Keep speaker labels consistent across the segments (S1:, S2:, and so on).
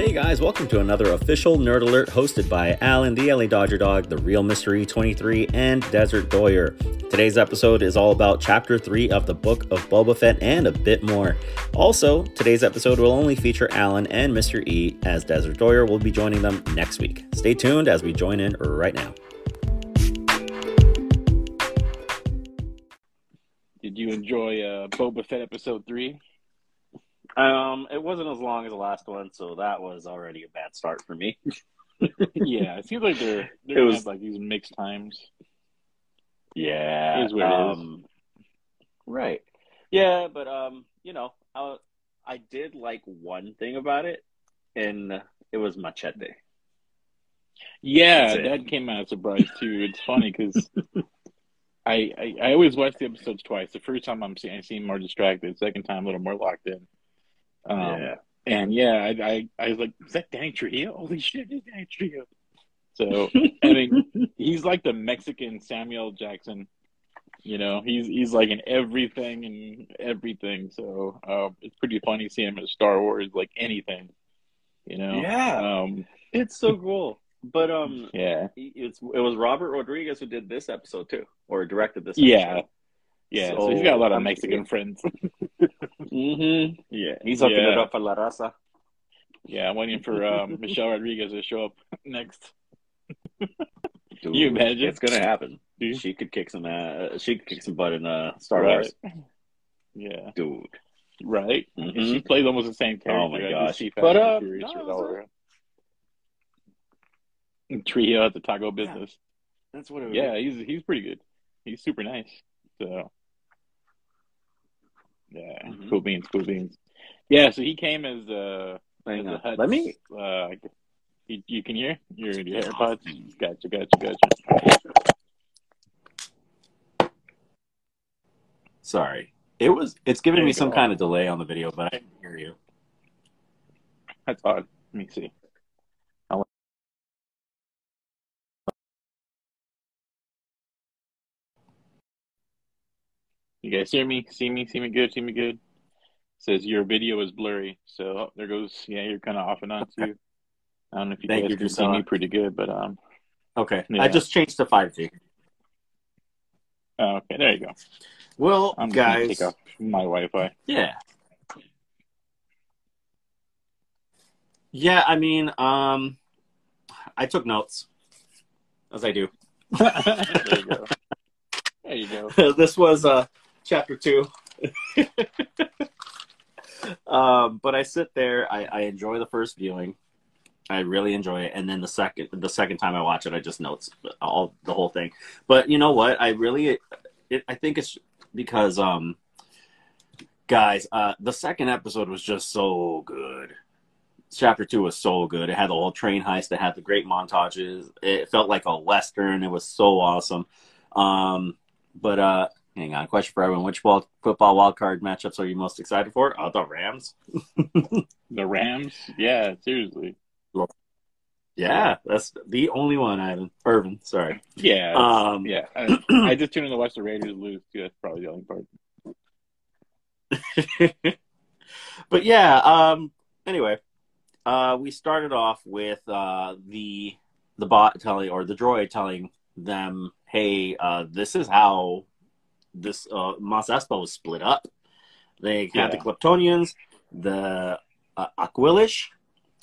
S1: Hey guys, welcome to another official Nerd Alert hosted by Allen, the LA Dodger Dog, the Real Mystery 23, and Desert Doyer. Today's episode is all about Chapter 3 of the Book of Boba Fett and a bit more. Also, today's episode will only feature Allen and Mr. E, as Desert Doyer will be joining them next week. Stay tuned as we join in right now.
S2: Did you enjoy uh, Boba Fett episode three?
S1: Um, it wasn't as long as the last one, so that was already a bad start for me.
S2: yeah, it seems like they're they're
S1: It was-
S2: like these mixed times.
S1: Yeah,
S2: It is what it is.
S1: um, Right. Yeah, but um, you know, I I did like one thing about it, and it was Machete.
S2: Yeah, that came out a surprise too. It's funny because I, I I always watch the episodes twice. The first time I'm seeing I seem more distracted. Second time a little more locked in. Um,
S1: yeah.
S2: And yeah, I, I I was like, is that Danny Trejo? Holy shit, is Danny Trejo. So I mean, he's like the Mexican Samuel Jackson. You know, he's he's like in everything and everything. So um, it's pretty funny seeing him in Star Wars, like anything. You know,
S1: Yeah.
S2: um,
S1: It's so cool. But um,
S2: yeah,
S1: it's it was Robert Rodriguez who did this episode too, or directed this.
S2: yeah, yeah. So, he's got a lot of Mexican friends.
S1: Mm-hmm. Yeah, he's hooking
S2: Yeah.
S1: it up for La Raza.
S2: yeah, I'm waiting for um, Michelle Rodriguez to show up next.
S1: Dude,
S2: You imagine?
S1: It's gonna happen.
S2: Dude.
S1: She could kick some. Uh, she could kick some butt in uh, Star
S2: Right.
S1: Wars,
S2: Yeah,
S1: dude.
S2: right.
S1: Mhm.
S2: She plays almost the same character.
S1: Oh my
S2: as
S1: gosh.
S2: Chief
S1: But, uh, no,
S2: with
S1: it was
S2: all
S1: a-
S2: her- Trio at the taco business.
S1: That's what it was.
S2: Yeah, he's he's pretty good. He's super nice. So yeah,
S1: Mhm.
S2: cool beans, cool beans. Yeah, so he came as uh
S1: Hang
S2: as
S1: on. Let me.
S2: uh you, you can hear your your AirPods. Gotcha, gotcha, gotcha.
S1: Sorry, it was. It's giving
S2: There
S1: me some
S2: go.
S1: kind of delay on the video, but I can hear you.
S2: That's odd. Let me see. You guys hear me? See me? See me good? See me good? says your video is blurry. So oh, there goes. Yeah, you're kind of off and on too. I don't know if you
S1: Thank
S2: guys
S1: you,
S2: can see me pretty good, but um.
S1: Okay,
S2: Yeah.
S1: I just changed to five G.
S2: Oh, okay, there you go.
S1: Well,
S2: I'm
S1: guys,
S2: take off my Wi-Fi.
S1: yeah, yeah. I mean, um, I took notes, as I do.
S2: there you go. There you go.
S1: this was uh chapter two. um, but I sit there, I, I enjoy the first viewing. I really enjoy it, and then the second the second time I watch it, I just notes all the whole thing. But you know what? I really, it, I think it's because um, guys, uh, the second episode was just so good. Chapter two was so good. It had the whole train heist. It had the great montages. It felt like a western. It was so awesome. Um, but uh, hang on, question for everyone: Which ball, football wild card matchups are you most excited for? Oh, the Rams.
S2: The Rams. Yeah, seriously.
S1: Yeah, that's the only one. Ivan Irvin. Sorry.
S2: Yeah.
S1: Um,
S2: yeah. I, I just tuned in to watch the Raiders lose. Too. That's probably the only part.
S1: but yeah. Um. Anyway, uh, we started off with uh the the bot telling or the droid telling them, "Hey, uh, this is how this uh, Mos Espa was split up. They had the
S2: Yeah.
S1: Kleptonians, the uh, Aqualish,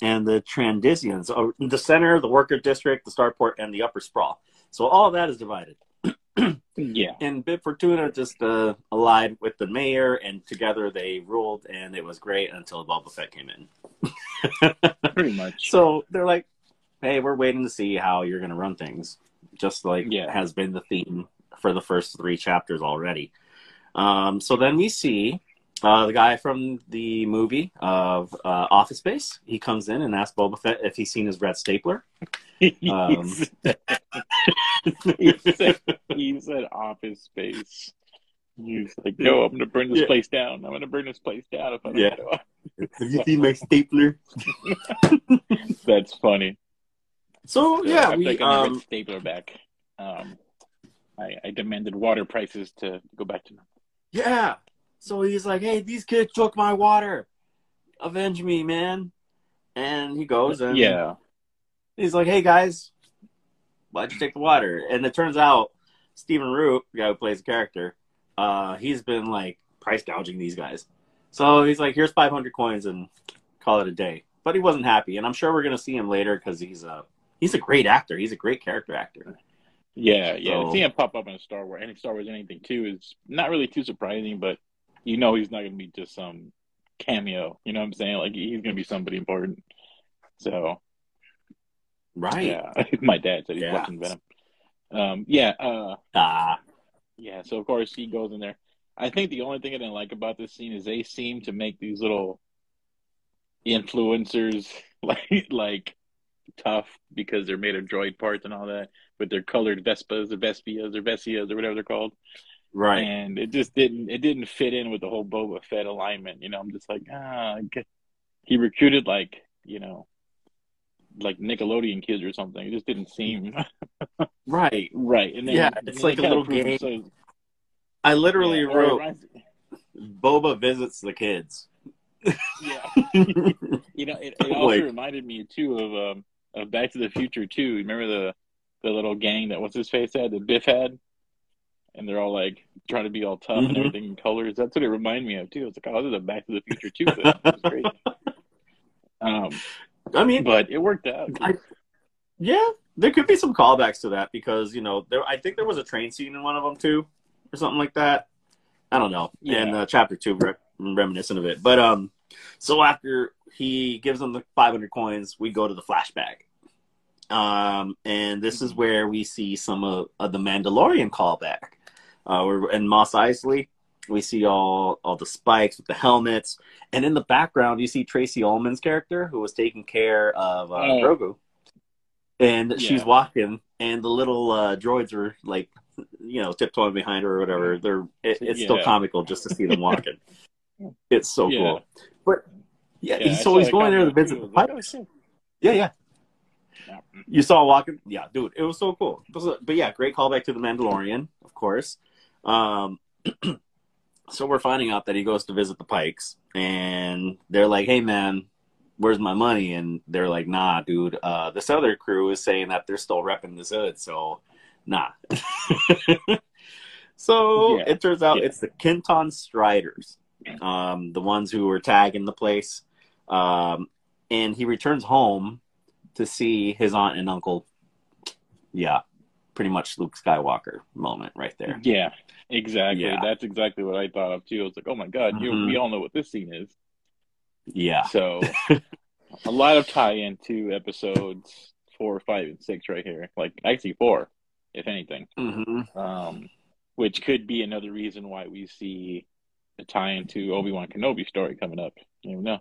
S1: and the Trandizians. Uh, the center, the Worker District, the Starport, and the Upper Sprawl. So all that is divided.
S2: Yeah.
S1: And Bib Fortuna just uh, allied with the mayor, and together they ruled, and it was great until Boba Fett came in.
S2: Pretty much.
S1: So they're like, "Hey, we're waiting to see how you're going to run things," just like
S2: Yeah.
S1: has been the theme for the first three chapters already. Um, so then we see uh, the guy from the movie of uh, Office Space. He comes in and asks Boba Fett if he's seen his red stapler. Um,
S2: he, said, he said office space. He's like, no, I'm going to burn this
S1: Yeah.
S2: place down. I'm going to burn this place down if I don't
S1: Yeah.
S2: go.
S1: Have you seen my stapler?
S2: That's funny.
S1: So yeah,
S2: I'm
S1: we
S2: taking the red
S1: um,
S2: stapler back. Um, I, I demanded water prices to go back to normal.
S1: Yeah. So he's like, hey, these kids took my water. Avenge me, man. and he goes and
S2: Yeah.
S1: he's like, "Hey guys, why'd you take the water?" And it turns out Stephen Root, the guy who plays the character, uh, he's been like price gouging these guys. So he's like, "Here's 500 coins and call it a day." But he wasn't happy, and I'm sure we're gonna see him later because he's a he's a great actor. He's a great character actor.
S2: Yeah, yeah.
S1: So-
S2: Seeing him pop up in a Star Wars, any Star Wars, anything too, is not really too surprising. But you know, he's not going to be just some cameo. You know what I'm saying? Like he's going to be somebody important. So
S1: Right?
S2: yeah, my dad said he's
S1: Yeah.
S2: watching Venom. Um, yeah, uh,
S1: Ah,
S2: yeah. So of course he goes in there. I think the only thing I didn't like about this scene is they seem to make these little influencers like like tough because they're made of droid parts and all that, but they're colored Vespas or Vespias or Vesias or whatever they're called.
S1: right.
S2: and it just didn't it didn't fit in with the whole Boba Fett alignment. You know, I'm just like, ah, he recruited like you know, like Nickelodeon kids or something. It just didn't seem
S1: Right.
S2: right. And then
S1: Yeah,
S2: and
S1: it's like a little game.
S2: themselves-
S1: I literally
S2: yeah,
S1: wrote Boba visits the kids.
S2: yeah. You know, it, it also
S1: Like-
S2: reminded me too of um of Back to the Future too. Remember the the little gang that what's his face had that Biff had, and they're all like trying to be all tough and
S1: Mhm.
S2: everything in colors. That's what it reminded me of too. It's like, oh, this is a Back to the Future too. was great. Um,
S1: I mean,
S2: but it worked out.
S1: I- yeah, there could be some callbacks to that because you know there. I think there was a train scene in one of them too, or something like that. I don't know.
S2: Yeah.
S1: And uh, chapter two, re- reminiscent of it. But um, so after he gives them the 500 coins, we go to the flashback. Um, and this is where we see some of, of the Mandalorian callback. Uh, we're in Mos Eisley. We see all all the spikes with the helmets, and in the background, you see Tracey Ullman's character, who was taking care of uh,
S2: Oh.
S1: Grogu. And she's walking, and the little uh, droids are like, you know, tiptoeing behind her or whatever. They're it, it's still comical just to see them walking. it's so
S2: Yeah.
S1: cool. But yeah,
S2: Yeah,
S1: so he's going there to visit the
S2: was like,
S1: pipes.
S2: shit.
S1: Yeah, yeah.
S2: Yeah.
S1: You saw walking? Yeah, dude, it was so cool. But but yeah, great callback to the Mandalorian, of course. Um, so we're finding out that he goes to visit the Pikes, and they're like, "Hey, man, where's my money?" And they're like, "Nah, dude. Uh, this other crew is saying that they're still repping this hood, so nah." so
S2: Yeah.
S1: it turns out
S2: Yeah.
S1: it's the Kenton Striders, um, the ones who were tagging the place. Um, and he returns home to see his aunt and uncle. Yeah, pretty much Luke Skywalker moment right there.
S2: Yeah, exactly.
S1: Yeah.
S2: That's exactly what I thought of too. I was like, oh my god, you,
S1: Mhm.
S2: we all know what this scene is.
S1: Yeah,
S2: So a lot of tie-in to episodes four, five, and six right here. Like actually four, if anything.
S1: hmm
S2: Um, which could be another reason why we see a tie-in to Obi Wan Kenobi story coming up. You know.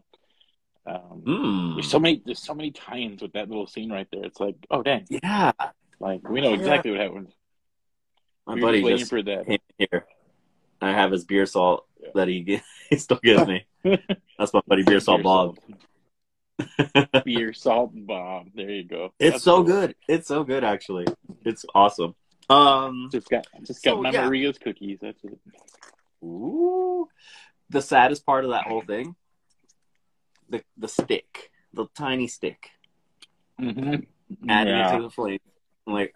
S2: Um,
S1: mm.
S2: There's so many. There's so many tie-ins with that little scene right there. It's like, oh dang,
S1: yeah.
S2: like we know
S1: Yeah.
S2: exactly what happened.
S1: My
S2: We
S1: buddy
S2: waiting
S1: just
S2: for that.
S1: came here. I have his beer salt
S2: Yeah.
S1: that he he still gives me. That's my buddy beer salt Bob.
S2: salt. Beer salt Bob. There you go.
S1: It's
S2: That's
S1: so
S2: cool.
S1: good. It's so good actually. It's awesome. Um
S2: Just got just got
S1: So,
S2: my
S1: yeah.
S2: Maria's cookies. That's it.
S1: ooh, the saddest part of that whole thing the the stick, the tiny stick.
S2: Mm-hmm.
S1: adding it to the flame. I'm like,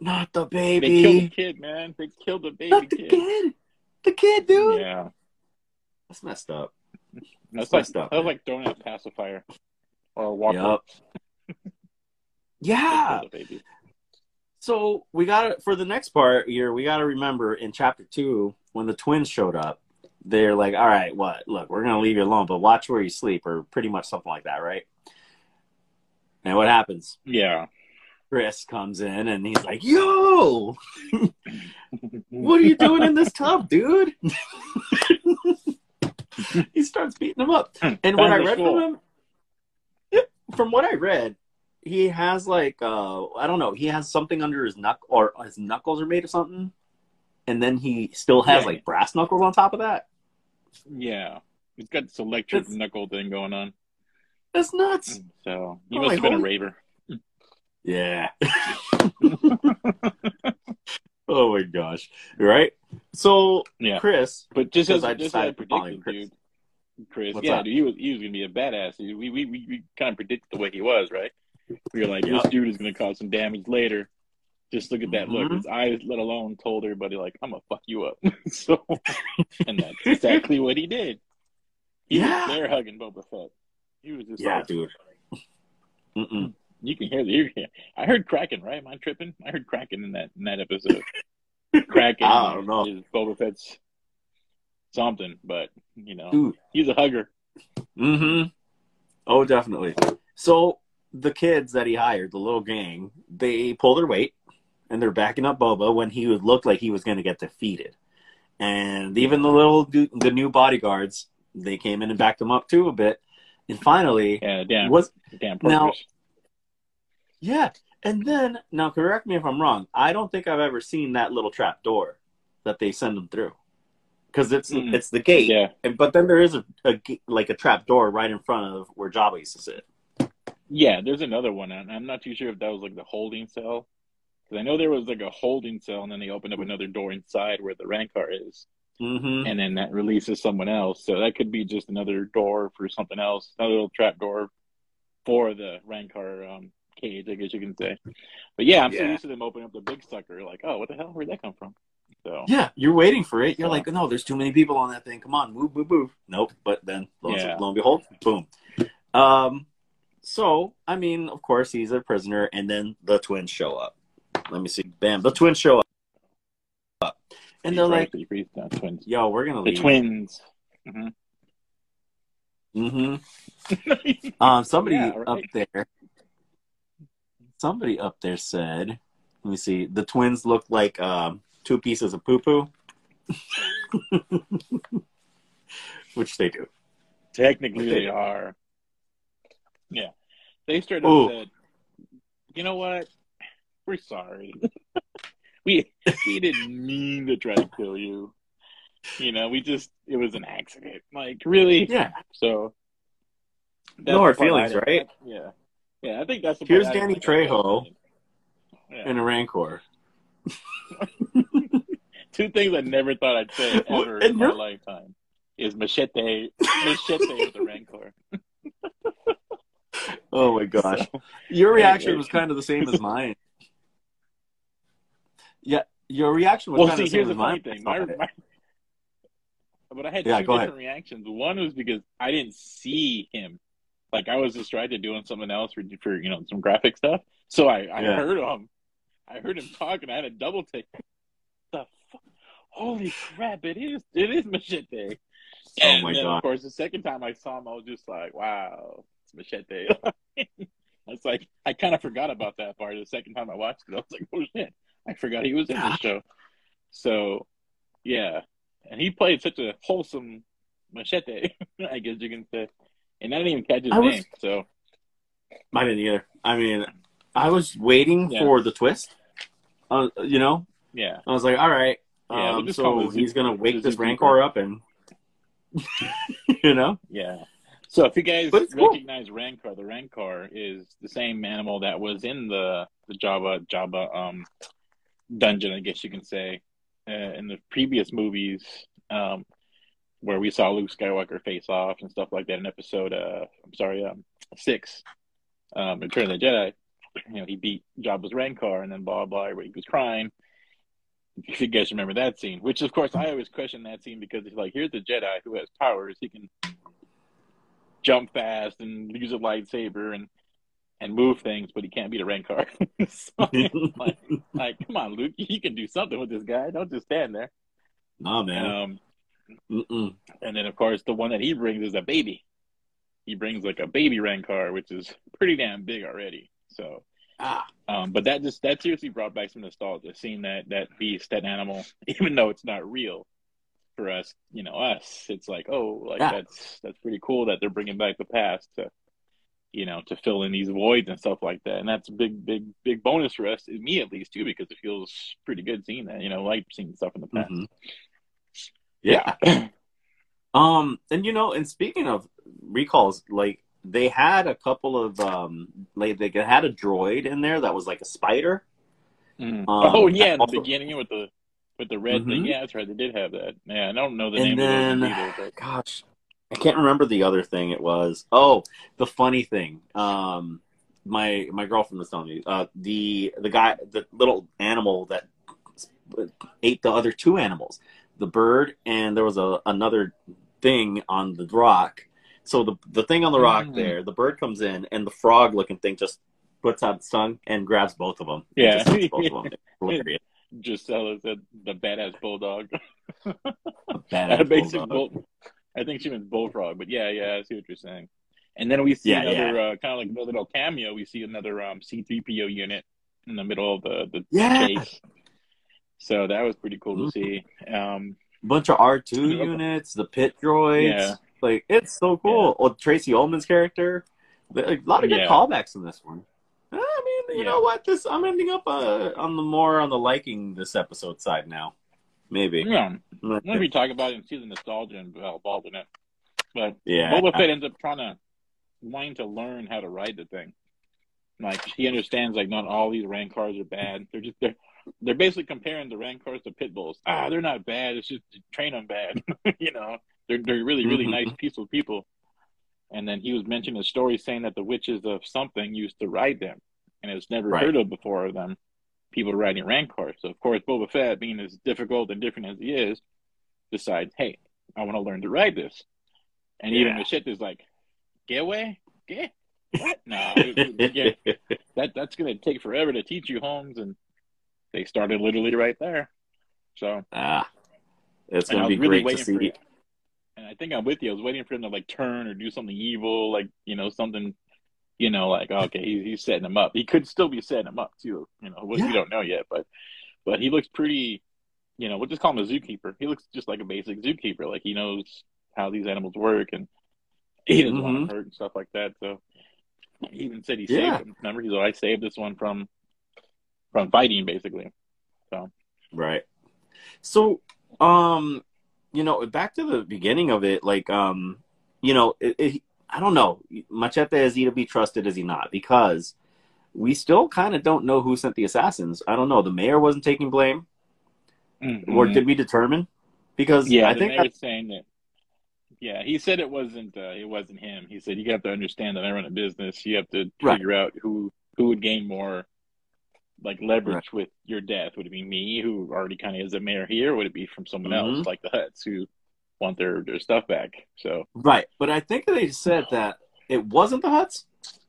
S1: not the baby.
S2: They killed the kid, man. They killed the baby
S1: not the
S2: kid.
S1: kid, the kid, dude.
S2: Yeah,
S1: That's messed up.
S2: that's like
S1: messed up,
S2: that was like throwing a pacifier or a walker.
S1: Yup. Yeah. So we got to for the next part here. We got to remember in chapter two when the twins showed up. They're like, "All right, what? Look, we're gonna leave you alone, but watch where you sleep, or pretty much something like that, right?" And what happens?
S2: Yeah.
S1: Chris comes in and he's like, "Yo, what are you doing in this tub, dude?" he starts beating him up. And what I read from him, from what I read, he has like uh I don't know, he has something under his knuckle or his knuckles are made of something, and then he still has
S2: Yeah.
S1: like brass knuckles on top of that.
S2: Yeah. He's got this electric
S1: It's-
S2: knuckle thing going on.
S1: That's nuts.
S2: Mm, so he
S1: Oh,
S2: must have been a raver.
S1: Yeah. oh my gosh. Right. So
S2: Yeah.
S1: Chris,
S2: But just as,
S1: Because I
S2: just
S1: decided to call him Chris.
S2: dude. Chris.
S1: What's
S2: yeah, dude, he was he was gonna be a badass. We we we, we kind of predicted the way he was, right? We were like,
S1: Yeah.
S2: this dude is gonna cause some damage later. Just look at that look.
S1: Mhm.
S2: His eyes, let alone, told everybody like, "I'm gonna fuck you up." so, and that's exactly what he did. He
S1: Yeah.
S2: was there hugging Boba Fett. He was just
S1: Yeah,
S2: like,
S1: dude. Mm-mm.
S2: you can hear the. You can, I heard cracking. right? Am I tripping? I heard cracking in that in that episode. cracking.
S1: I don't know.
S2: is Boba Fett's something, but you know,
S1: Dude.
S2: he's a hugger.
S1: Mm-hmm. Oh, definitely. So the kids that he hired, the little gang, they pull their weight and they're backing up Boba when he would look like he was going to get defeated. And even the little the new bodyguards, they came in and backed him up too a bit. And finally,
S2: Yeah, damn,
S1: was
S2: damn
S1: now- yeah. And then now, correct me if I'm wrong. I don't think I've ever seen that little trap door that they send them through because it's
S2: Mm-mm.
S1: it's the gate.
S2: Yeah,
S1: And, but then there is a, a like a trap door right in front of where Jabba used to sit.
S2: yeah. There's another one. I'm not too sure if that was like the holding cell, because I know there was like a holding cell, and then they opened up another door inside where the Rancor is,
S1: Mm-hmm.
S2: and then that releases someone else. So that could be just another door for something else, another little trap door for the Rancor um, cage, I guess you can say. But yeah, I'm so used to them opening up the big sucker. Like, oh, what the hell? Where'd that come from? So
S1: Yeah, you're waiting for it. You're
S2: So-
S1: like, no, there's too many people on that thing. Come on, move, move, move. Nope. But then, lo, and-
S2: Yeah.
S1: lo and behold, boom. Um, so I mean, of course, he's a prisoner, and then the twins show up. Let me see. Bam, the twins show up, and they're like,
S2: Free- free- twins.
S1: "Yo, we're gonna leave.
S2: The
S1: leave."
S2: twins.
S1: hmm Um, somebody
S2: Yeah, right.
S1: up there, somebody up there said, "Let me see." The twins look like um, two pieces of poo poo, which they do.
S2: Technically,
S1: Okay.
S2: they are. Yeah, they straight
S1: Ooh.
S2: said, "You know what? We're sorry. we we didn't mean to try to kill you. You know, we just it was an accident. Like, really?
S1: Yeah.
S2: So,
S1: No hard feelings, right?
S2: Yeah, yeah. I think that's the
S1: Here's Danny Trejo.
S2: Yeah.
S1: in a Rancor.
S2: Two things I never thought I'd say ever in my lifetime is machete, machete with a Rancor.
S1: Oh my gosh.
S2: So-
S1: Your reaction was kind of the same as mine. Yeah, your reaction was
S2: well,
S1: kind
S2: see, here's the funny thing. My, my, but I had
S1: Yeah,
S2: two different
S1: ahead.
S2: reactions. One was because I didn't see him. Like I was distracted doing something else for, for you know some graphic stuff. So I, I
S1: Yeah.
S2: heard him. I heard him talking. I had a double take. The fuck? Holy crap! It is. It is machete.
S1: Oh my
S2: then,
S1: God.
S2: Of course, the second time I saw him, I was just like, "Wow, it's machete." it's like I kind of forgot about that part. The second time I watched it, I was like, "Oh shit!" I forgot he was in the show. So, yeah, and he played such a wholesome machete, I guess you can say. And I didn't even catch his
S1: I was-
S2: name. So,
S1: I didn't either. I mean, I was waiting
S2: Yeah.
S1: for the twist. Uh, you know,
S2: yeah,
S1: I was like, all right.
S2: Yeah, we'll
S1: um, so he's gonna wake this. Rancor up and, you know,
S2: yeah. So, if you guys
S1: it's cool.
S2: recognize Rancor, the Rancor is the same animal that was in the the Jabba Jabba um dungeon, I guess you can say, uh, in the previous movies, um, where we saw Luke Skywalker face off and stuff like that in episode, uh, I'm sorry, um, six, um, Return of the Jedi. You know, he beat Jabba's Rancor and then blah blah, where he was crying. If you guys remember that scene, which of course I always question that scene because it's like, here's a Jedi who has powers, he can jump fast and use a lightsaber and and move things, but he can't beat a Rancor. so, like, like, come on, Luke, you can do something with this guy. Don't just stand there.
S1: no man.
S2: Um, and then, of course, the one that he brings is a baby. He brings like a baby Rancor, which is pretty damn big already. So,
S1: Ah,
S2: um, but that just that seriously brought back some nostalgia, seeing that that beast, that animal, even though it's not real for us, you know, us. It's like, oh, like
S1: Yeah.
S2: that's that's pretty cool that they're bringing back the past to, you know, to fill in these voids and stuff like that. And that's a big, big, big bonus for us, me at least too, because it feels pretty good seeing that, you know, like seeing stuff in the past.
S1: mhm. Yeah. Um, and you know, and speaking of recalls, like they had a couple of um, like they had a droid in there that was like a spider.
S2: Mhm.
S1: Um,
S2: oh yeah, in the
S1: also-
S2: beginning with the with the red thing.
S1: Mhm.
S2: Yeah, that's right. They did have that. Yeah, I don't know the
S1: And
S2: name
S1: then,
S2: of those either, but
S1: gosh, I can't remember the other thing it was. Oh, the funny thing. Um, my my girlfriend was telling me uh, the the guy the little animal that ate the other two animals, the bird and there was a another thing on the rock. So the the thing on the rock
S2: Mm.
S1: there, the bird comes in and the frog looking thing just puts out its tongue and grabs both of them.
S2: Yeah.
S1: just both of them. Hilarious.
S2: Giselle said the badass bulldog.
S1: A badass
S2: basic
S1: bulldog.
S2: bull. I think she meant bullfrog, but yeah, yeah, I see what you're saying. And then we see
S1: Yeah,
S2: another uh, kind of like a little cameo. We see another um, C3PO unit in the middle of the the
S1: Yeah.
S2: chase. So that was pretty cool
S1: Mhm.
S2: to see. Um,
S1: bunch of R two
S2: Yeah.
S1: units, the pit droids.
S2: Yeah.
S1: Like it's so cool. Oh, Tracey Ullman's character. A lot of good
S2: Yeah.
S1: callbacks in this one. I mean, you
S2: Yeah.
S1: know what? This I'm ending up uh, on the more on the liking this episode side now. Maybe.
S2: yeah, we talk about it and see the nostalgia involved in it, but
S1: Yeah.
S2: Boba Fett ends up trying to wanting to learn how to ride the thing. Like he understands, like not all these Rancors are bad. They're just they're they're basically comparing the Rancors to pit bulls. Ah, they're not bad. It's just train them bad. you know, they're they're really really
S1: Mhm.
S2: nice, peaceful people. And then he was mentioning a story saying that the witches of something used to ride them, and it's never
S1: Right.
S2: heard of before of them. People riding Rancors. So of course, Boba Fett, being as difficult and different as he is, decides, hey, I want to learn to ride this. And even the shit is like, get away, get what? No, yeah, that that's gonna take forever to teach you, Holmes. And they started literally right there. So
S1: ah, it's gonna be
S2: really
S1: great to
S2: waiting for
S1: see.
S2: And I think I'm with you. I was waiting for him to like turn or do something evil, like you know something, you know, like okay, he's he's setting him up. He could still be setting him up too. You know, we
S1: Yeah.
S2: we don't know yet, but but he looks pretty. You know, we'll just call him a zookeeper. He looks just like a basic zookeeper. Like he knows how these animals work and he doesn't want
S1: Mhm.
S2: to hurt and stuff like that. So he even said he
S1: Yeah.
S2: saved him. Remember, he's like, I saved this one from from fighting, basically.
S1: So Right. So, um, you know, back to the beginning of it, like, um, you know, it, it, I don't know, Machete is he to be trusted? Is he not? Because we still kind of don't know who sent the assassins. I don't know. The mayor wasn't taking blame, or did we determine? Because
S2: yeah,
S1: I
S2: the
S1: think
S2: mayor's saying that. Yeah, he said it wasn't. Uh, it wasn't him. He said you have to understand that I run a business. You have to
S1: Right.
S2: figure out who who would gain more, like leverage with your death. Would it be me, who already kind of is a mayor here, or would it be from someone
S1: Mhm.
S2: else, like the Hutts, who want their their stuff back? So
S1: right, but I think they said that it wasn't the Hutts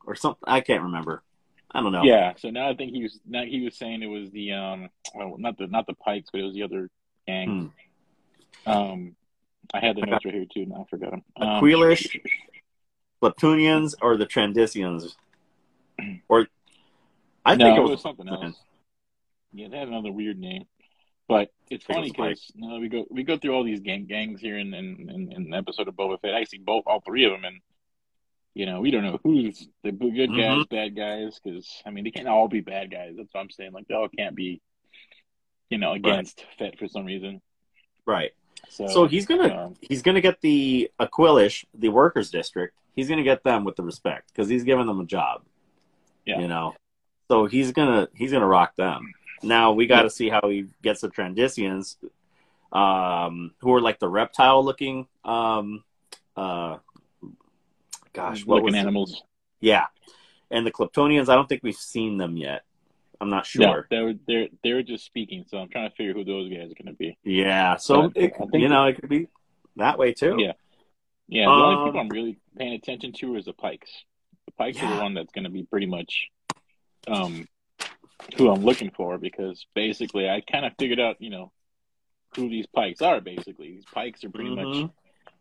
S1: or something. I can't remember. I don't know.
S2: yeah. So now I think he was now he was saying it was the um well not the not the Pikes, but it was the other gang. Um, I had the
S1: Hmm.
S2: Notes right here too. Now I forgot them. Um,
S1: Aqualish, Platunians, or the Trandisians, or I
S2: no,
S1: think
S2: it
S1: it
S2: was,
S1: was
S2: something else. Yeah, they had another weird name. But it's funny because you know, we go we go through all these gang gangs here in in, in, in the episode of Boba Fett. I see both all three of them, and you know we don't know who's the good guys,
S1: Mhm.
S2: bad guys. Because I mean, they can't all be bad guys. That's what I'm saying. Like they all can't be, you know, against Fett for some reason.
S1: right.
S2: So,
S1: So he's gonna
S2: um,
S1: he's gonna get the Aqualish, the workers district. He's gonna get them with the respect because he's giving them a job.
S2: Yeah.
S1: You know, so he's gonna he's gonna rock them. Now we got to see how he gets the Trandisians, um, who are like the reptile looking, um, uh, gosh, what
S2: looking
S1: was it?
S2: animals.
S1: Yeah, and the Kleptonians. I don't think we've seen them yet. I'm not
S2: No,
S1: sure.
S2: they were they're they're just speaking. So I'm trying to figure who those guys are going to be.
S1: Yeah, so it, you know it could be that way too.
S2: Yeah. Yeah, the only
S1: Um,
S2: people I'm really paying attention to is the Pikes. The Pikes are the one that's going to be pretty much um, who I'm looking for because basically I kind of figured out, you know, who these Pikes are. Basically, these Pikes are pretty much
S1: Mhm.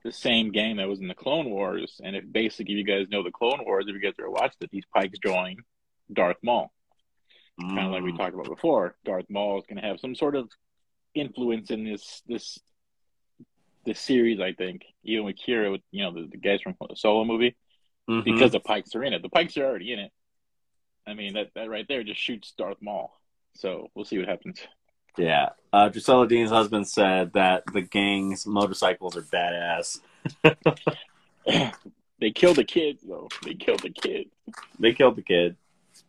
S2: the same gang that was in the Clone Wars. And if basically you guys know the Clone Wars, if you guys ever watched it, these Pikes join Darth Maul. Kind of like we
S1: Mm.
S2: talked about before. Darth Maul is going to have some sort of influence in this this this series. I think even with Qi'ra, with you know the, the guys from the Solo movie
S1: Mhm.
S2: because the Pikes are in it. The Pikes are already in it. I mean, that, that right there just shoots Darth Maul. So we'll see what happens.
S1: Yeah. Uh, Drusilla Dean's husband said that the gang's motorcycles are badass.
S2: they killed the kids, though. They killed the kids.
S1: They killed the kid.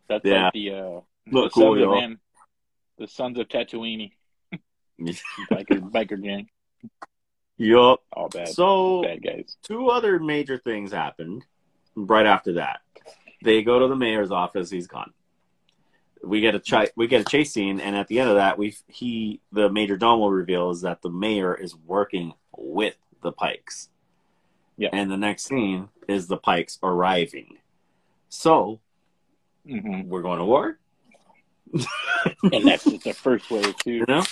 S2: That's
S1: Yeah.
S2: like the uh,
S1: Look
S2: the
S1: cool,
S2: sons of man, the sons of Tatooine, biker biker gang.
S1: Yup.
S2: All bad.
S1: So
S2: bad guys.
S1: two other major things happened right after that. They go to the mayor's office. He's gone. We get a ch- we get a chase scene, and at the end of that, we he the major domo reveals that the mayor is working with the Pikes.
S2: Yeah.
S1: And the next scene is the Pikes arriving. So
S2: hmm
S1: we're going to war.
S2: And that's just the first wave too.
S1: You know?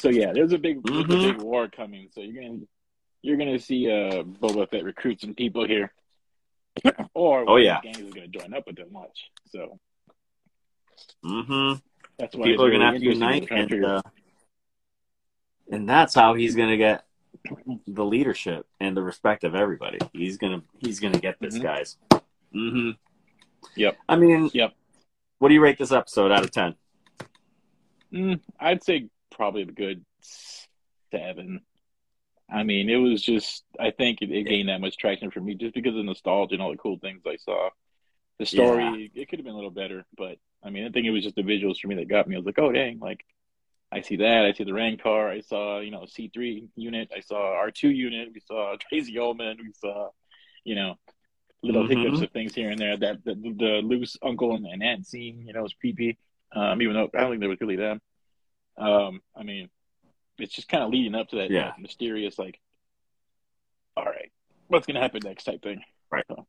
S2: So yeah, there's a big there's
S1: Mhm.
S2: a big war coming. So you're gonna you're gonna see uh Boba Fett recruit some people here. or
S1: Oh, yeah.
S2: gangs are gonna join up with them much. So
S1: Mm-hmm.
S2: that's why
S1: People are gonna
S2: really
S1: have to unite,
S2: to and
S1: uh, and that's how he's gonna get the leadership and the respect of everybody. He's gonna he's gonna get this,
S2: Mhm.
S1: guys. Mm-hmm.
S2: Yep.
S1: I mean,
S2: Yep.
S1: What do you rate this episode out of ten?
S2: Mm, I'd say probably a good seven. I mean, it was just I think it, it gained that much traction for me just because of nostalgia and all the cool things I saw. The story it could have been a little better, but I mean, I think it was just the visuals for me that got me. I was like, oh dang, like I see that. I see the Rancor. I saw you know C three unit. I saw R two unit. We saw Tracey Ullman. We saw you know little
S1: Mhm.
S2: hiccups of things here and there. That the, the loose uncle and, and aunt scene, you know, was creepy. Um, even though I don't think there was really them. Um, I mean, it's just kind of leading up to that,
S1: Yeah.
S2: that mysterious, like, all right, what's gonna happen next type thing.
S1: Right.
S2: So,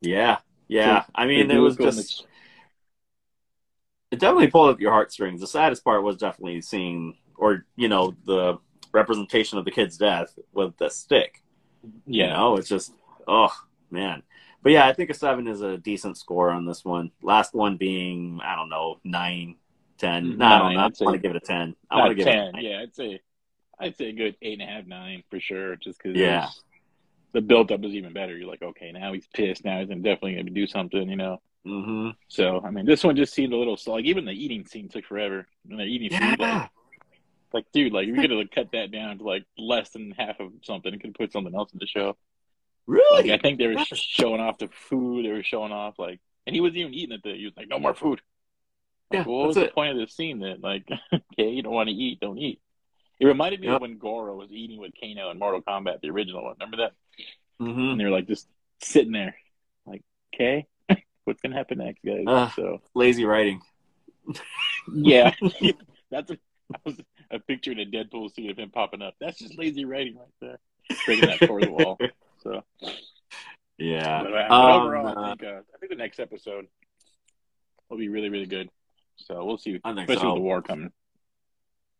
S1: Yeah, yeah. I mean, it was just it definitely pulled at your heartstrings. The saddest part was definitely seeing, or you know, the representation of the kid's death with the stick.
S2: the-
S1: You know, it's just, oh man. But yeah, I think a seven is a decent score on this one. Last one being, I don't know, nine, ten. No, I don't know. I
S2: say.
S1: want to give it a ten. I want to give it
S2: ten.
S1: nine.
S2: Yeah, I'd say, I'd say a good eight and a half, nine for sure. Just because
S1: Yeah.
S2: the build up is even better. You're like, okay, now he's pissed. Now he's definitely gonna do something. You know.
S1: Mm-hmm.
S2: So I mean, this one just seemed a little slow. Like even the eating scene took forever. When they're eating food, like,
S1: Yeah.
S2: like dude, like you're gonna like, cut that down to like less than half of something. and could put something else in the show.
S1: Really?
S2: Like I think they were
S1: Yeah.
S2: showing off the food. They were showing off like, and he wasn't even eating it. He was like, "No more food." Like,
S1: Yeah,
S2: what was
S1: that's
S2: the point of this scene? That like, okay, you don't want to eat, don't eat. It reminded me
S1: Yep.
S2: of when Goro was eating with Kano in Mortal Kombat, the original one. Remember that?
S1: Mm-hmm.
S2: And they were like just sitting there, like, okay, what's gonna happen next, guys?
S1: Ugh.
S2: so
S1: Lazy writing.
S2: yeah, that's a, I was a picture in a Deadpool scene of him popping up. That's just lazy writing right there, breaking that fourth wall. So,
S1: Yeah.
S2: but, uh,
S1: Um,
S2: overall,
S1: uh,
S2: I think uh, I think the next episode will be really really good. So we'll see,
S1: I think
S2: especially
S1: so.
S2: with the war coming.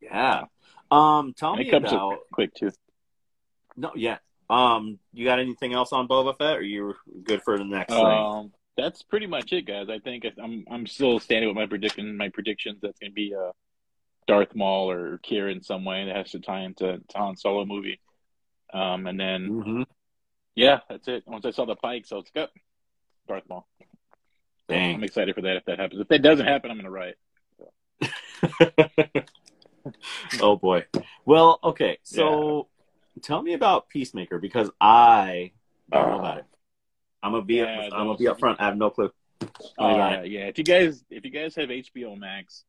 S1: Yeah. Um, tell
S2: And
S1: me
S2: comes
S1: about
S2: quick too.
S1: no, yeah. Um, you got anything else on Boba Fett, or you good for the next thing?
S2: Um, that's pretty much it, guys. I think I'm I'm still standing with my prediction. My predictions that's going to be uh, Darth Maul or Qi'ra in some way that has to tie into to Han Solo movie. Um, and then
S1: Mm-hmm.
S2: yeah, that's it. Once I saw the Pikes, I was like, oh, Darth Maul. So. I'm excited for that. If that happens, if that doesn't happen, I'm going to write.
S1: oh boy. Well, okay. So tell me about Peacemaker because I don't know about it. I'm gonna be
S2: Uh, Yeah,
S1: I'm gonna be up front. I have no clue.
S2: Yeah, yeah. If you guys if you guys have HBO Max,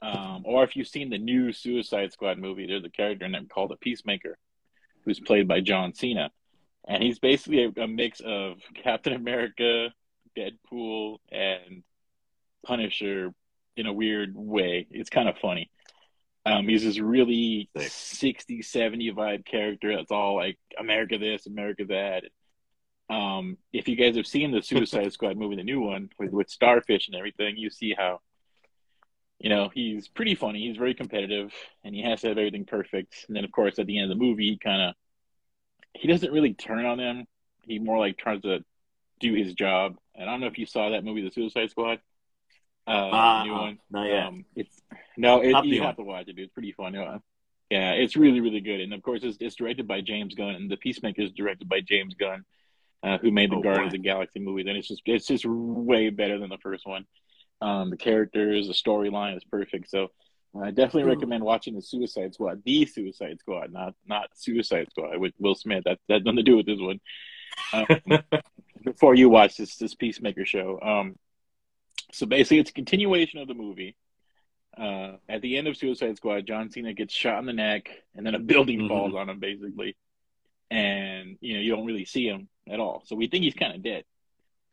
S2: um, or if you've seen the new Suicide Squad movie, there's a character in it called the Peacemaker, who's played by John Cena, and he's basically a, a mix of Captain America, Deadpool, and Punisher in a weird way. It's kind of funny. Um, he's this really
S1: Sick.
S2: 60, 70 vibe character that's all like America this, America that. Um, if you guys have seen the Suicide Squad movie, the new one with, with Starfish and everything, you see how, you know, he's pretty funny. He's very competitive, and he has to have everything perfect. And then, of course, at the end of the movie, he kind of he doesn't really turn on them. He more like tries to do his job. And I don't know if you saw that movie, The Suicide Squad. Uh,
S1: Uh,
S2: new one.
S1: Not yet.
S2: Um, it's no, it, you
S1: new
S2: have to watch it. It's pretty fun. Yeah, yeah, it's really really good. And of course, it's, it's directed by James Gunn, and The Peacemaker is directed by James Gunn, uh, who made the
S1: Oh,
S2: Guardians of the Galaxy movie. And it's just it's just way better than the first one. Um, the characters, the storyline is perfect. So I definitely
S1: Ooh.
S2: recommend watching the Suicide Squad, the Suicide Squad, not not Suicide Squad with Will Smith. That that nothing to do with this one. Um, before you watch this this Peacemaker show. Um, so basically, it's a continuation of the movie. uh, at the end of Suicide Squad, John Cena gets shot in the neck, and then a building
S1: Mhm.
S2: falls on him, basically, and you know you don't really see him at all. So we think he's kind of dead.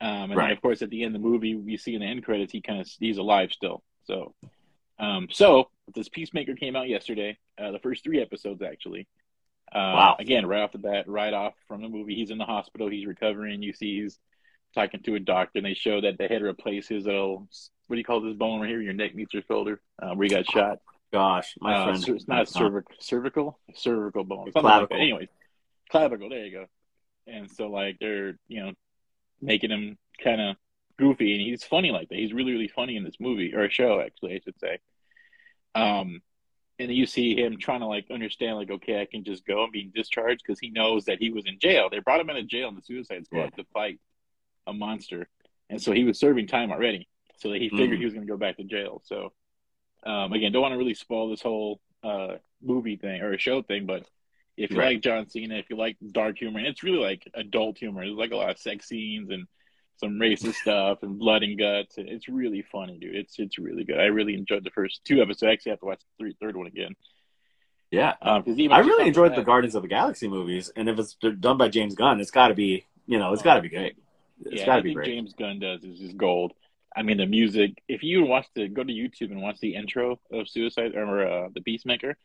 S2: Um, and
S1: Right.
S2: of course at the end of the movie, we see in the end credits he kind of he's alive still. So, um, so this Peacemaker came out yesterday. Uh, the first three episodes actually. Uh,
S1: Wow.
S2: Again, right off the bat, right off from the movie, he's in the hospital. He's recovering. You see, he's talking to a doctor, and they show that they had to replace his little what do you call this bone right here? Your neck meets your shoulder, uh, where he got shot.
S1: Gosh, my
S2: Uh,
S1: friend.
S2: it's not
S1: uh,
S2: cervic- cervical, cervical bone, something like
S1: Clavicle.
S2: that. Anyway, clavicle. There you go. And so, like, they're you know making him kind of goofy, and he's funny like that. He's really, really funny in this movie or show, actually, I should say. Um, and you see him trying to like understand, like, okay, I can just go and be discharged because he knows that he was in jail. They brought him into jail in the Suicide Squad to fight a monster, and so he was serving time already. So that he figured
S1: Mhm.
S2: he was going to go back to jail. So, um, again, don't want to really spoil this whole uh, movie thing or a show thing, but if you
S1: Right.
S2: like John Cena, if you like dark humor, and it's really like adult humor. There's like a lot of sex scenes and some racist stuff and blood and guts. And It's really funny, dude. It's it's really good. I really enjoyed the first two episodes. I actually have to watch the three, third one again.
S1: Yeah,
S2: Um, 'cause even
S1: I really enjoyed the Guardians of the Galaxy movies, and if it's done by James Gunn, it's got to be, you know, it's got to be great. It's
S2: yeah,
S1: got to be great.
S2: James Gunn does is just gold. I mean, the music. If you watch the go to YouTube and watch the intro of Suicide or uh, the Peacemaker,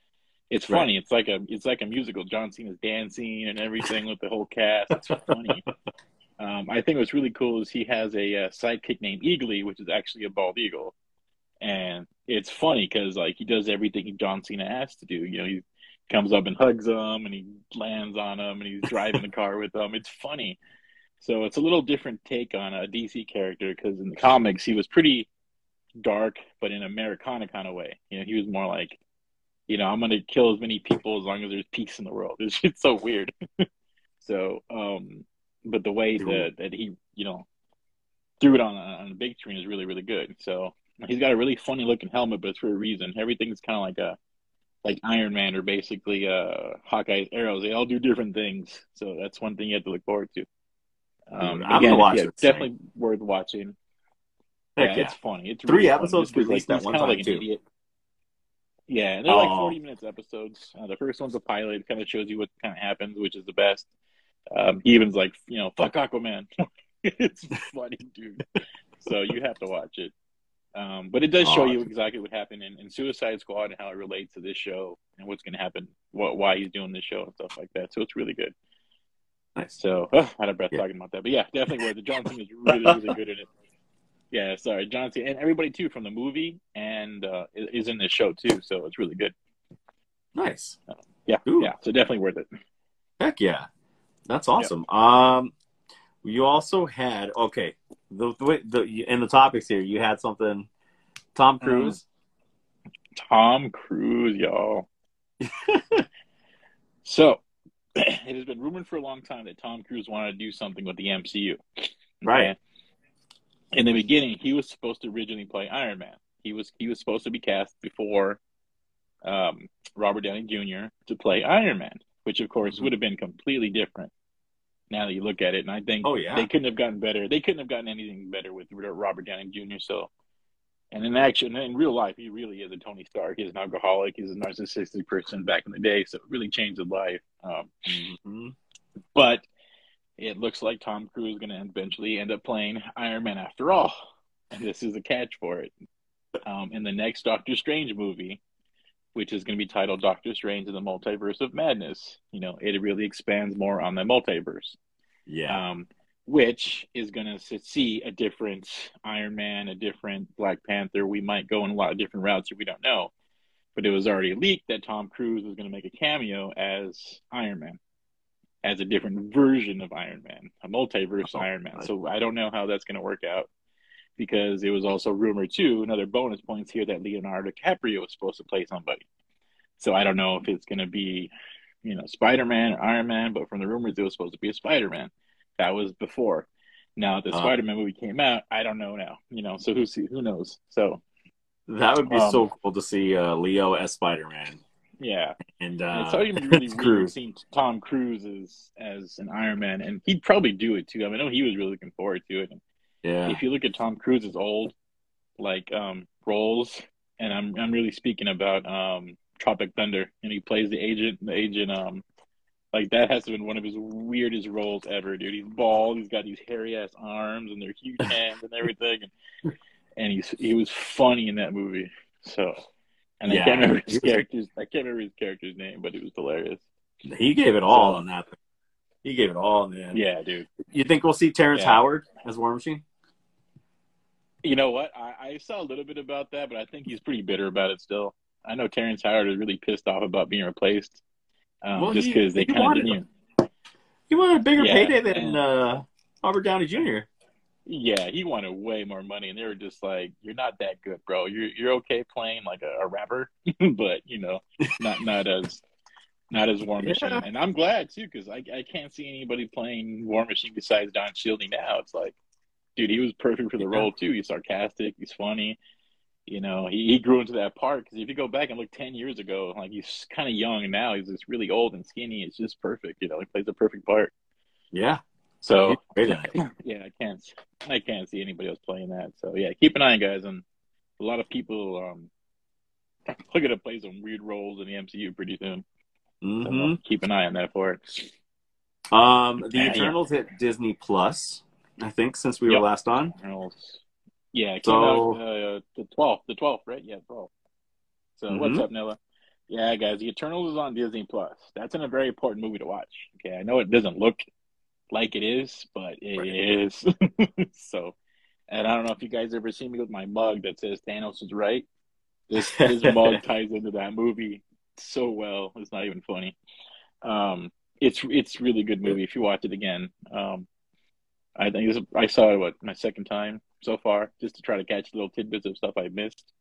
S2: it's
S1: Right.
S2: funny. It's like a it's like a musical. John Cena's dancing and everything with the whole cast. It's funny. Um, I think what's really cool is he has a uh, sidekick named Eagly, which is actually a bald eagle, and it's funny because like he does everything John Cena has to do. You know, he comes up and hugs him, and he lands on him, and he's driving the car with him. It's funny. So it's a little different take on a DC character because in the comics he was pretty dark, but in Americana kind of way. You know, he was more like, you know, I'm gonna kill as many people as long as there's peace in the world. It's, it's so weird. so, um, but the way that that he, you know, threw it on on the big screen is really really good. So he's got a really funny looking helmet, but it's for a reason. Everything's kind of like a like Iron Man or basically uh Hawkeye's arrows. They all do different things. So that's one thing you have to look forward to. Um,
S1: I'm
S2: again,
S1: gonna watch
S2: yeah,
S1: it.
S2: definitely worth watching. Yeah,
S1: yeah.
S2: it's funny. It's
S1: Three
S2: really
S1: episodes released
S2: like,
S1: at
S2: he's
S1: one time,
S2: like
S1: too.
S2: idiot. Yeah, and they're like
S1: Oh.
S2: 40 minutes episodes. Uh, the first one's a pilot. It kind of shows you what kind of happens, which is the best. Um, even's like, you know, fuck Aquaman. it's funny, dude. So you have to watch it. Um, but it does show you exactly what happened in, in Suicide Squad and how it relates to this show and what's going to happen, what, why he's doing this show and stuff like that. So it's really good.
S1: Nice.
S2: So oh, I had a breath
S1: Yeah.
S2: talking about that, but yeah, definitely worth it. John Cena is really, really good in it. Yeah, sorry, John Cena and everybody too from the movie and uh, is in this show too. So it's really good.
S1: Nice.
S2: Yeah,
S1: Ooh.
S2: yeah. So definitely worth it.
S1: Heck yeah, that's awesome. Um, you also had okay. The, the the in the topics here, you had something. Tom
S2: Mm-hmm.
S1: Cruise.
S2: Tom Cruise, y'all. so it has been rumored for a long time that Tom Cruise wanted to do something with the MCU.
S1: Right.
S2: In the beginning, he was supposed to originally play Iron Man. He was he was supposed to be cast before um, Robert Downey Jr. to play Iron Man, which of course
S1: Mhm.
S2: would have been completely different. Now that you look at it, and I think
S1: Oh, yeah.
S2: they couldn't have gotten better. They couldn't have gotten anything better with Robert Downey Jr. So, and in action, in real life, he really is a Tony Stark. He's an alcoholic. He's a narcissistic person back in the day. So it really changed his life. Um,
S1: Mhm.
S2: but it looks like Tom Cruise is going to eventually end up playing Iron Man after all. And this is a catch for it. Um, in the next Doctor Strange movie, which is going to be titled Doctor Strange in the Multiverse of Madness, you know, it really expands more on the multiverse,
S1: Yeah.
S2: um, which is going to see a different Iron Man, a different Black Panther. We might go in a lot of different routes if we don't know. But it was already leaked that Tom Cruise was going to make a cameo as Iron Man as a different version of Iron Man, a multiverse
S1: Oh,
S2: Iron Man. So I don't know how that's going to work out because it was also rumored too. Another bonus points here that Leonardo DiCaprio was supposed to play somebody. So I don't know if it's going to be, you know, Spider Man or Iron Man, but from the rumors it was supposed to be a Spider Man. That was before. Now the
S1: Uh.
S2: Spider Man movie came out. I don't know now. You know, so who see, who knows? So
S1: that would be
S2: um,
S1: so cool to see uh, Leo as Spider Man.
S2: yeah,
S1: And uh,
S2: it's already really weird seeing Tom Cruise as as an Iron Man, and he'd probably do it too. I mean, I know he was really looking forward to it. And
S1: Yeah.
S2: if you look at Tom Cruise's old like um roles, and I'm I'm really speaking about um, Tropic Thunder, and he plays the agent. The agent, um, like that has to been one of his weirdest roles ever, dude. He's bald, he's got these hairy ass arms, and they're huge hands and everything, and and he's he was funny in that movie. So, and I
S1: Yeah.
S2: can't remember his character's I can't remember his character's name, but it was hilarious.
S1: He gave it all
S2: So-
S1: on that. He gave it all, man.
S2: Yeah, dude.
S1: You think we'll see Terrence
S2: Yeah.
S1: Howard as War Machine?
S2: You know what? I, I saw a little bit about that, but I think he's pretty bitter about it still. I know Terrence Howard is really pissed off about being replaced, um,
S1: Well,
S2: just because they kind of
S1: wanted
S2: didn't.
S1: him. He wanted a bigger
S2: Yeah,
S1: payday than uh, Robert Downey Jr.
S2: Yeah, he wanted way more money, and they were just like, "You're not that good, bro. You're you're okay playing like a, a rapper, but you know, not not as not as War Machine."
S1: Yeah.
S2: And I'm glad too, because I I can't see anybody playing War Machine besides Don Cheadle now. It's like, dude, he was perfect for the
S1: Yeah.
S2: role too. He's sarcastic, he's funny. You know, he, he grew into that part because if you go back and look ten years ago, like he's kind of young, and now he's just really old and skinny. It's just perfect. You know, he plays a perfect part.
S1: Yeah.
S2: So
S1: He's great at it.
S2: yeah, I can't I can't see anybody else playing that. So yeah, keep an eye on guys and a lot of people um are gonna play some weird roles in the MCU pretty soon. So
S1: hmm
S2: keep an eye on that for it.
S1: Um, the
S2: Yeah.
S1: Eternals hit Disney Plus, I think, since we were last on.
S2: Yeah, it came
S1: So-
S2: out uh, the twelfth, the twelfth, right? Yeah, twelfth. So
S1: Mhm.
S2: what's up, Nilla? Yeah, guys, the Eternals is on Disney Plus. That's in a very important movie to watch. Okay, I know it doesn't look like it is, but it
S1: Right.
S2: is. so, and I don't know if you guys ever seen me with my mug that says Thanos is right. This this mug ties into that movie so well. It's not even funny. Um, it's it's really good movie if you watch it again. Um, I think this, I saw it what my second time so far, just to try to catch little tidbits of stuff I missed.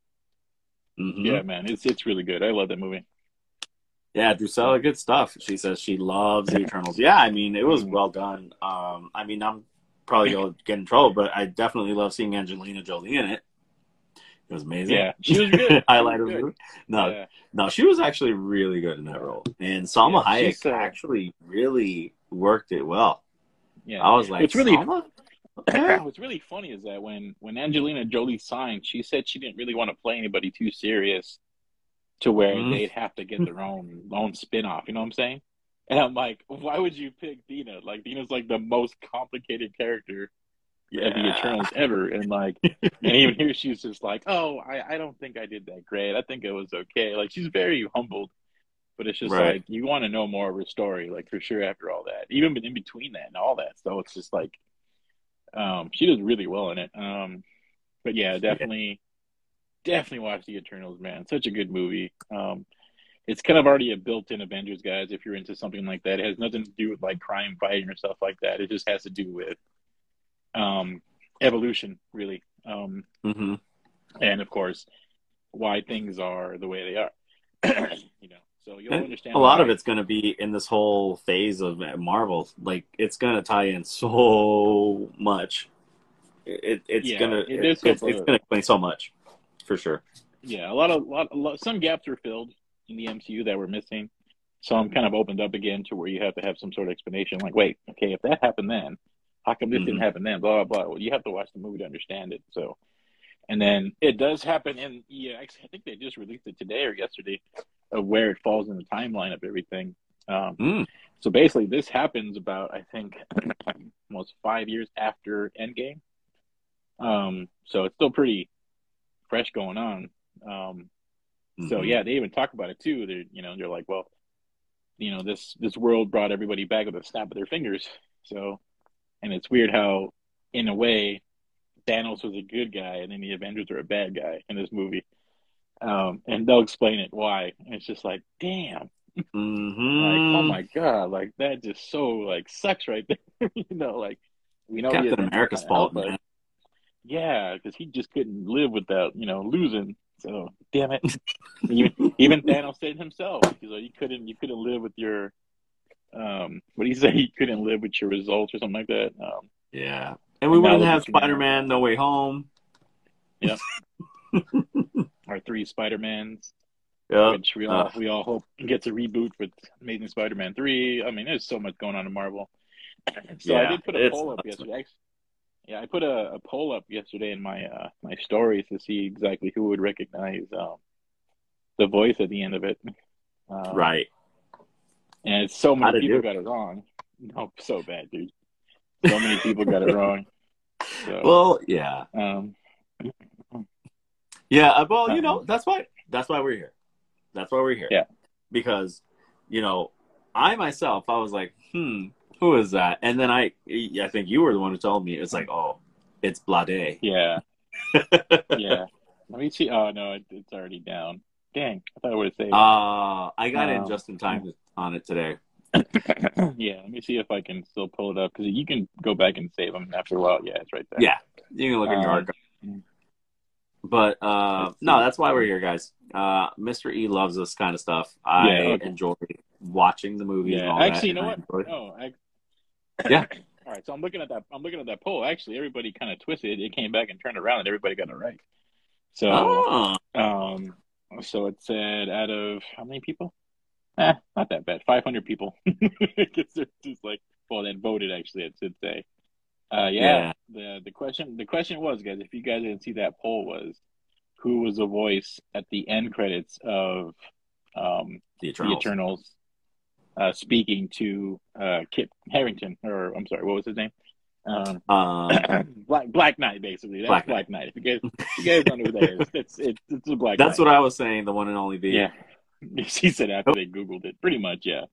S1: Mhm.
S2: Yeah, man, it's it's really good. I love that movie.
S1: Yeah, Drusilla, good stuff. She says she loves the Eternals. Yeah, I mean, it was
S2: Mhm.
S1: well done. Um, I mean, I'm probably to get in trouble, but I definitely love seeing Angelina Jolie in it. It was amazing.
S2: Yeah, she was good.
S1: Highlight of the movie. No,
S2: Yeah.
S1: no, she was actually really good in that role, and Salma
S2: Yeah,
S1: Hayek
S2: uh,
S1: actually really worked it well.
S2: Yeah,
S1: I was like,
S2: It's really- What's really funny is that when when Angelina Jolie signed, she said she didn't really want to play anybody too serious, to where
S1: Mhm.
S2: they'd have to get their own own spin off. You know what I'm saying? And I'm like, why would you pick Dina? Like Dina's like the most complicated character of the
S1: Yeah.
S2: Eternals ever, and like, and even here she's just like, oh, I I don't think I did that great. I think it was okay. Like she's very humbled. But it's just
S1: Right.
S2: like you want to know more of her story, like for sure. After all that, even in between that and all that, so it's just like um, she does really well in it. Um, but yeah, definitely, definitely watch the Eternals, man. Such a good movie. Um, it's kind of already a built-in Avengers, guys. If you're into something like that, it has nothing to do with like crime fighting or stuff like that. It just has to do with um, evolution, really, um,
S1: hmm
S2: and of course, why things are the way they are. you know, so you'll
S1: And
S2: understand
S1: A lot of it's going to be in this whole phase of Marvel. Like, it's going to tie in so much. It, it's
S2: Yeah,
S1: gonna
S2: it
S1: it-
S2: is
S1: it's, it's gonna explain so much, for sure.
S2: Yeah, a lot of lot, a lot some gaps were filled in the MCU that were missing. So I'm kind of opened up again to where you have to have some sort of explanation. Like, wait, okay, if that happened then, how come this didn't
S1: Mhm.
S2: happen then? Blah blah blah. Well, you have to watch the movie to understand it. So, and then it does happen in EX. I think they just released it today or yesterday of where it falls in the timeline of everything. Um,
S1: Mm.
S2: so basically, this happens about I think almost five years after Endgame. Um, so it's still pretty fresh going on. Um, so
S1: Mhm.
S2: yeah, they even talk about it too. They're you know they're like, well, you know this this world brought everybody back with a snap of their fingers. So, and it's weird how, in a way, Thanos was a good guy and then the Avengers are a bad guy in this movie. Um, and they'll explain it why. And it's just like, damn,
S1: Mhm.
S2: like oh my god, like that just so like sucks right there. you know, like we know
S1: Captain America's fault,
S2: but-
S1: man.
S2: yeah, because he just couldn't live without you know losing. So damn it. even, even Thanos said himself, like, you couldn't you couldn't live with your um what do you say? You couldn't live with your results or something like that. Um,
S1: Yeah, and we
S2: Now
S1: wouldn't have
S2: at you now.
S1: Spider Man No Way Home. Yep.
S2: Our three Spider Mans,
S1: Yeah,
S2: which we all
S1: Uh.
S2: we all hope gets a reboot with Amazing Spider Man three. I mean, there's so much going on in Marvel. so I did put a poll up
S1: nuts.
S2: yesterday. Yeah, I put a, a poll up yesterday in my uh, my stories to see exactly who would recognize um, the voice at the end of it. Um,
S1: right.
S2: And so many people
S1: you?
S2: got it wrong. No, so bad, dude. So many people got it wrong. So,
S1: Well, yeah,
S2: um,
S1: yeah. uh, Well, you
S2: Uh-huh.
S1: know, that's why that's why we're here. That's why we're here.
S2: Yeah.
S1: Because, you know, I myself, I was like, hmm, who is that? And then I, I think you were the one who told me. It's like, oh, it's Blade.
S2: yeah, yeah. Let me see. Oh no, it, it's already down. Dang, I thought I would have saved. it.
S1: Uh, I got in
S2: Oh.
S1: just in time on it today.
S2: Yeah, let me see if I can still pull it up because you can go back and save them after a while. Yeah, it's right there.
S1: Yeah, you can look in your
S2: Um,
S1: archive. But uh, no, that's why we're here, guys. Uh, Mr. E loves this kind of stuff. I
S2: Yeah, okay.
S1: enjoy watching the movies.
S2: Yeah, actually, you know
S1: I
S2: what? Oh, I,
S1: Yeah.
S2: All right, so I'm looking at that. I'm looking at that poll. Actually, everybody kind of twisted. It came back and turned around, and everybody got it right. So,
S1: Oh,
S2: um, so it said out of how many people? Eh, not that bad. 500 people. They're just like, well, that voted. Actually, it should say. Uh, yeah. The the question the question was, guys, if you guys didn't see that poll, was who was the voice at the end credits of um
S1: the
S2: the
S1: Eternals.
S2: Eternals, uh, speaking to uh, Kit Harington, or I'm sorry, what was his name? Um,
S1: Um,
S2: Black Black Knight, basically. That's
S1: Black
S2: Black,
S1: Knight.
S2: Knight. If you guys, if you guys don't know who that is, it's it's, it's a Black. Knight.
S1: That's
S2: Knight.
S1: what I was saying. The one and only V.
S2: Yeah, she said after they Googled it. Pretty much, yeah.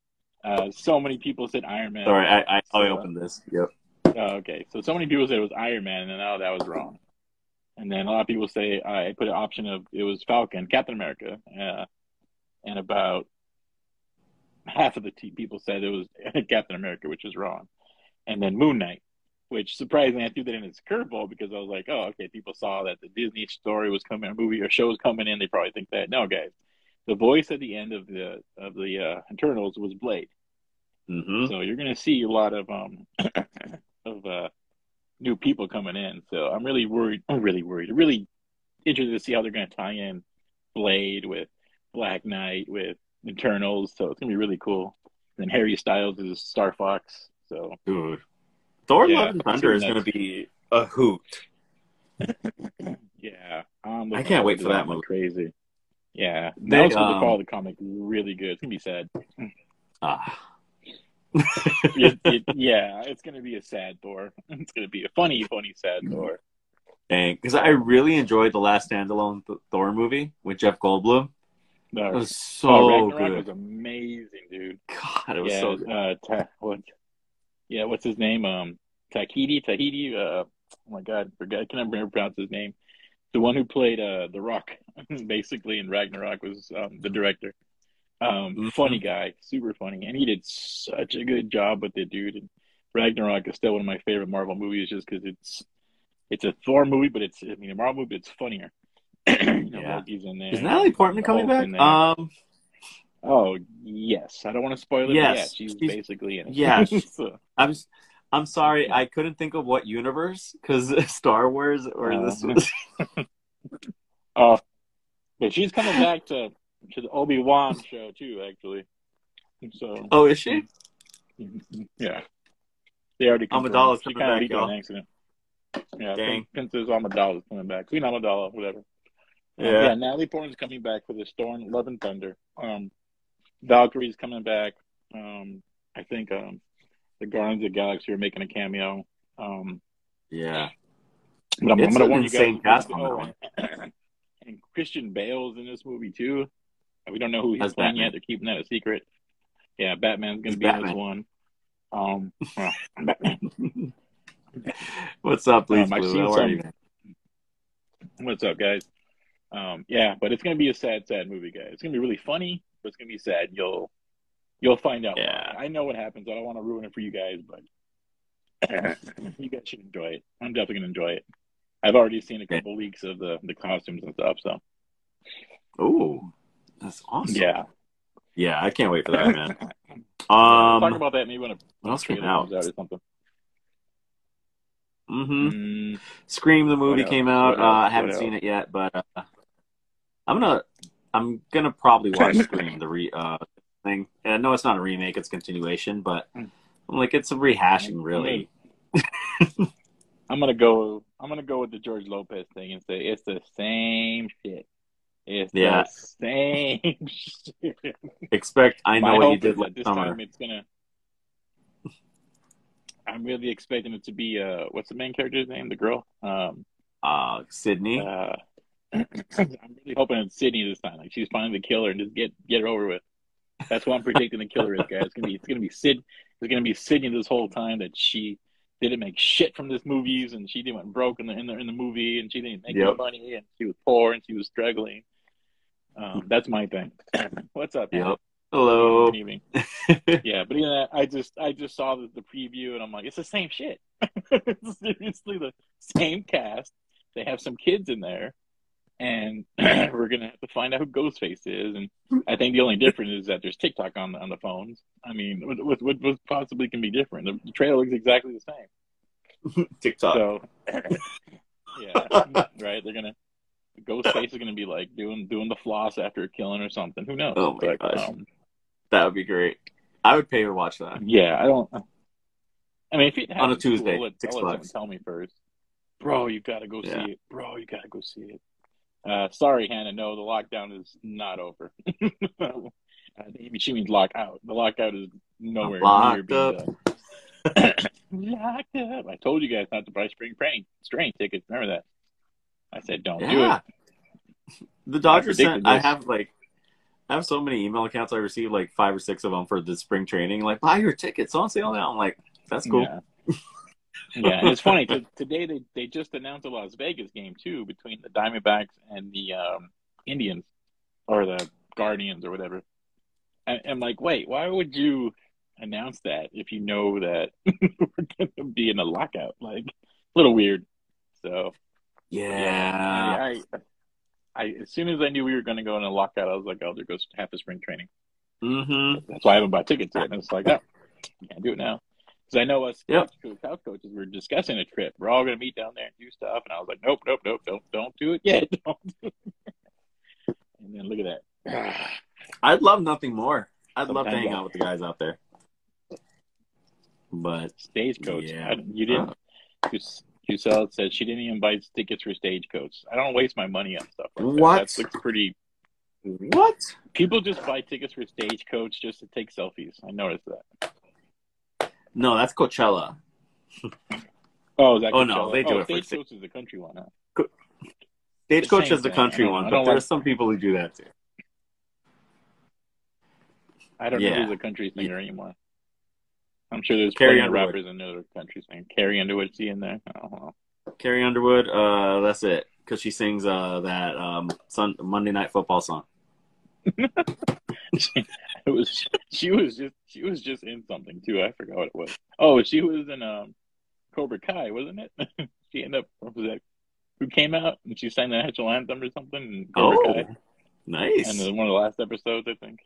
S2: Uh, so many people said Iron Man.
S1: Sorry, I I, I opened this. Yep.
S2: Oh, okay, so so many people said it was Iron Man, and then oh, that was wrong. And then a lot of people say I put an option of it was Falcon, Captain America, uh, and about half of the t- people said it was Captain America, which is wrong. And then Moon Knight, which surprisingly I threw that in as a curveball because I was like, oh, okay, people saw that the Disney story was coming, a movie or show was coming in. They probably think that. No, guys, the voice at the end of the of the uh, Eternals was Blade.
S1: hmm
S2: So you're gonna see a lot of um of uh new people coming in. So I'm really worried. I'm really worried. really interested to see how they're gonna tie in Blade with Black Knight with Eternals. So it's gonna be really cool. And then Harry Styles is Star Fox. So
S1: Dude, Thor:
S2: Yeah,
S1: Love and Thunder is going to be a hoot.
S2: yeah,
S1: I can't wait for that
S2: one. Crazy. Yeah,
S1: They,
S2: now it's going to
S1: um,
S2: follow the comic really good. It's gonna be sad.
S1: Ah.
S2: It- it- yeah, it's gonna be a sad Thor. It's gonna be a funny, funny, sad Thor.
S1: Dang, because I really enjoyed the last standalone Th- Thor movie with Jeff Goldblum.
S2: No,
S1: was so
S2: oh,
S1: good.
S2: was amazing, dude.
S1: God, it was
S2: yeah,
S1: so good.
S2: uh, ta- what? Yeah, what's his name? Um, Tahiti, Tahiti. Uh, oh my God, forget. I can never pronounce his name. The one who played uh the Rock, basically in Ragnarok, was um, the director. Um, funny guy, super funny, and he did such a good job with it, dude. And Ragnarok is still one of my favorite Marvel movies, just because it's it's a Thor movie, but it's I mean a Marvel movie, but it's funnier. you know,
S1: Yeah.
S2: Loki's in there.
S1: Is Natalie Portman coming back? Um,
S2: Oh yes, I don't want to spoil it.
S1: Yes,
S2: yeah, she's,
S1: she's-
S2: basically in it.
S1: yeah,
S2: So,
S1: I'm I'm sorry, I couldn't think of what universe because Star Wars or
S2: Uh,
S1: this was.
S2: oh, yeah, she's coming back to to the Obi Wan show too, actually. So
S1: Oh, is she?
S2: yeah, they already.
S1: Amidala's
S2: She
S1: coming back, y'all.
S2: an accident. Yeah,
S1: Dang.
S2: Princess Amidala's coming back. Queen Amidala, whatever. Um,
S1: Yeah.
S2: yeah, Natalie Portman's coming back for the Storm, Love and Thunder. Um, Valkyrie's coming back. Um, I think um, the Guardians of the Galaxy are making a cameo. Um,
S1: Yeah.
S2: but I'm, I'm gonna
S1: an
S2: warn you guys.
S1: cast on that
S2: and Christian Bale's in this movie too. We don't know who he's
S1: As
S2: playing
S1: Batman.
S2: yet. They're keeping that a secret. Yeah, Batman's gonna
S1: As
S2: be in this one. Um, Batman.
S1: What's up, please,
S2: Um,
S1: Blue? How are
S2: some-
S1: you?
S2: What's up, guys? Um, yeah, but it's gonna be a sad, sad movie, guys. It's gonna be really funny, but it's gonna be sad. You'll you'll find out.
S1: Yeah.
S2: I know what happens. I don't want to ruin it for you guys, but you guys should enjoy it. I'm definitely gonna enjoy it. I've already seen a couple leaks of the the costumes and stuff, so
S1: Oh, that's awesome.
S2: yeah.
S1: Yeah, I can't wait for that, man.
S2: Talk
S1: Um,
S2: about that maybe when a
S1: what else came out?
S2: comes out or something.
S1: Mm-hmm.
S2: Mm,
S1: Scream the movie came out. Uh, I haven't seen it yet, but uh, I'm gonna I'm gonna probably watch Scream the re uh thing. And I know it's not a remake; it's a continuation, but
S2: Mm.
S1: I'm like it's a rehashing, really.
S2: I'm gonna go. I'm gonna go with the George Lopez thing and say it's the same shit. It's
S1: Yeah.
S2: the same shit.
S1: Expect I
S2: My
S1: know what you did last
S2: this
S1: summer.
S2: time it's gonna. I'm really expecting it to be uh, what's the main character's name? The girl. Um,
S1: Uh, Sidney.
S2: uh, I'm really hoping it's Sidney this time. Like she's finally the killer and just get get it over with. That's what I'm predicting the killer is, guys. It's gonna be it's gonna be Sid. It's gonna be Sidney this whole time that she didn't make shit from this movies and she didn't went broke in the in the, in the movie and she didn't make any
S1: Yep.
S2: money and she was poor and she was struggling. Um, that's my thing. What's up?
S1: Yep. Hello.
S2: Good evening. Yeah, but that, I just I just saw the, the preview and I'm like, it's the same shit. it's seriously the same cast. They have some kids in there, and we're gonna have to find out who Ghostface is. And I think the only difference is that there's TikTok on the, on the phones. I mean, what what, what what possibly can be different? The, the trailer looks exactly the same.
S1: TikTok.
S2: So, yeah, right. They're gonna Ghostface is gonna be like doing doing the floss after a killing or something. Who knows?
S1: Oh my
S2: But,
S1: gosh.
S2: um,
S1: That would be great. I would pay to watch that.
S2: Yeah, I don't. I mean, if it
S1: On a
S2: happens, cool,
S1: Tuesday, six
S2: I'll
S1: bucks.
S2: tell me first. Bro, you gotta go
S1: Yeah.
S2: see it. Bro, you gotta go see it. Uh, sorry, Hannah. No, the lockdown is not over. I think she means lock out. The lockout is nowhere near
S1: Locked up.
S2: locked up. I told you guys not to buy spring training strain tickets. Remember that? I said don't do it.
S1: The Dodgers sent. I have like, I have so many email accounts. I received like five or six of them for the spring training. Like, buy your tickets on sale now. I'm like, that's cool.
S2: Yeah. yeah, it's funny. today they, they just announced a Las Vegas game too between the Diamondbacks and the um, Indians or the Guardians or whatever. And I'm like, wait, why would you announce that if you know that we're going to be in a lockout? Like, a little weird. So
S1: Yeah.
S2: I, I, I as soon as I knew we were going to go in a lockout, I was like, oh, there goes half the spring training.
S1: Mm-hmm.
S2: That's why I haven't bought tickets yet. And it's like, oh, can't do it now. Because I know us
S1: Yep.
S2: couch, co- couch coaches were discussing a trip. We're all going to meet down there and do stuff. And I was like, nope, nope, nope, don't, don't do it yet. Don't do it. and then look at that.
S1: I'd love nothing more. I'd love to hang out with the guys out there. But
S2: Stagecoach.
S1: Yeah.
S2: I, you didn't. Cus- Cusel said she didn't even buy tickets for Stagecoach. I don't waste my money on stuff like that.
S1: What?
S2: That looks pretty.
S1: what?
S2: People just buy tickets for Stagecoach just to take selfies. I noticed that.
S1: No, that's Coachella.
S2: Oh, is that
S1: Oh, no, they do
S2: oh,
S1: it for
S2: Stagecoach is the country one, huh?
S1: Stagecoach
S2: same
S1: is the
S2: thing.
S1: country one, but
S2: don't
S1: there's some people who do that too.
S2: I don't
S1: Yeah.
S2: know who's a country singer anymore. I'm sure there's
S1: Carrie
S2: plenty of rappers in other countries. singers. Carrie Underwood, is in there? I don't know.
S1: Carrie Underwood, uh, that's it, because she sings uh that um Sun Monday Night Football song.
S2: it was she was just she was just in something too. I forgot what it was. Oh, she was in um Cobra Kai, wasn't it? she ended up what was that? Who came out and she sang the national anthem or something? Cobra
S1: Oh,
S2: Kai.
S1: nice.
S2: And then one of the last episodes, I think.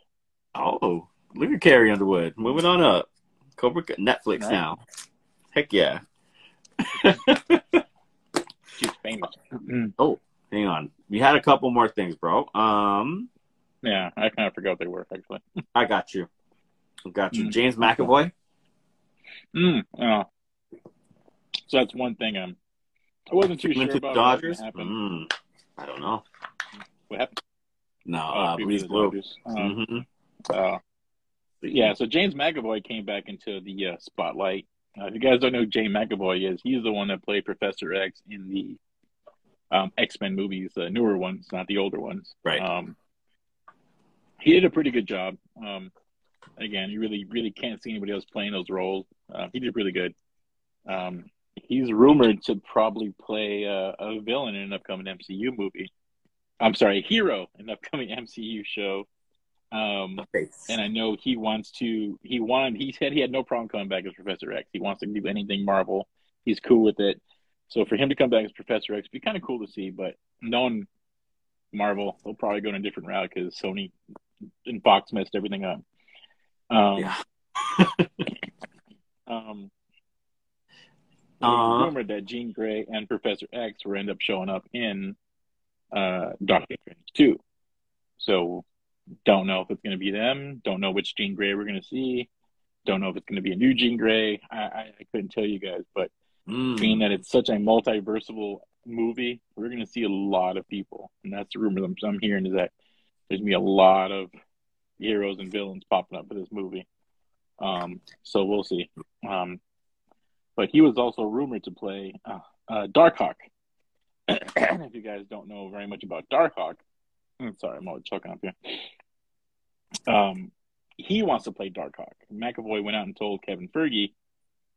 S1: Oh, look at Carrie Underwood. Moving on up. Cobra Kai- Netflix
S2: Right.
S1: now. Heck yeah.
S2: She's famous.
S1: Oh, hang on. We had a couple more things, bro. Um,
S2: yeah, I kind of forgot what they were actually.
S1: I got you. I got you.
S2: Mm.
S1: James McAvoy.
S2: Mm, oh. So that's one thing. Um, I wasn't too
S1: Went
S2: sure
S1: to
S2: about
S1: Dodgers.
S2: what happened.
S1: Mm, I don't know.
S2: What happened?
S1: No,
S2: Oh,
S1: uh,
S2: maybe
S1: Breeze Blue.
S2: Dodgers. Um,
S1: hmm
S2: uh, yeah, so James McAvoy came back into the uh, spotlight. Uh, if you guys don't know who James McAvoy is, he's the one that played Professor X in the um, X Men movies, the newer ones, not the older ones.
S1: Right.
S2: Um, he did a pretty good job. Um, again, you really, really can't see anybody else playing those roles. Uh, he did really good. Um, he's rumored to probably play uh, a villain in an upcoming MCU movie. I'm sorry, a hero in an upcoming MCU show. Um, and I know he wants to. He wanted. He said he had no problem coming back as Professor X. He wants to do anything Marvel. He's cool with it. So for him to come back as Professor X, would be kind of cool to see. But knowing Marvel, they'll probably go in a different route because Sony and Fox messed everything up. Um,
S1: Yeah.
S2: um, it
S1: Uh,
S2: rumored that Jean Grey and Professor X will end up showing up in uh, Doctor Strange too. So don't know if it's going to be them. Don't know which Jean Grey we're going to see. Don't know if it's going to be a new Jean Grey. I, I, I couldn't tell you guys, but
S1: Mm.
S2: being that it's such a multiversal movie, we're going to see a lot of people, and that's the rumor I'm, I'm hearing is that there's going to be a lot of heroes and villains popping up for this movie. Um, so we'll see. Um, but he was also rumored to play uh, uh, Darkhawk. if you guys don't know very much about Darkhawk, I'm sorry, I'm all choking up here. Um, he wants to play Darkhawk. McAvoy went out and told Kevin Feige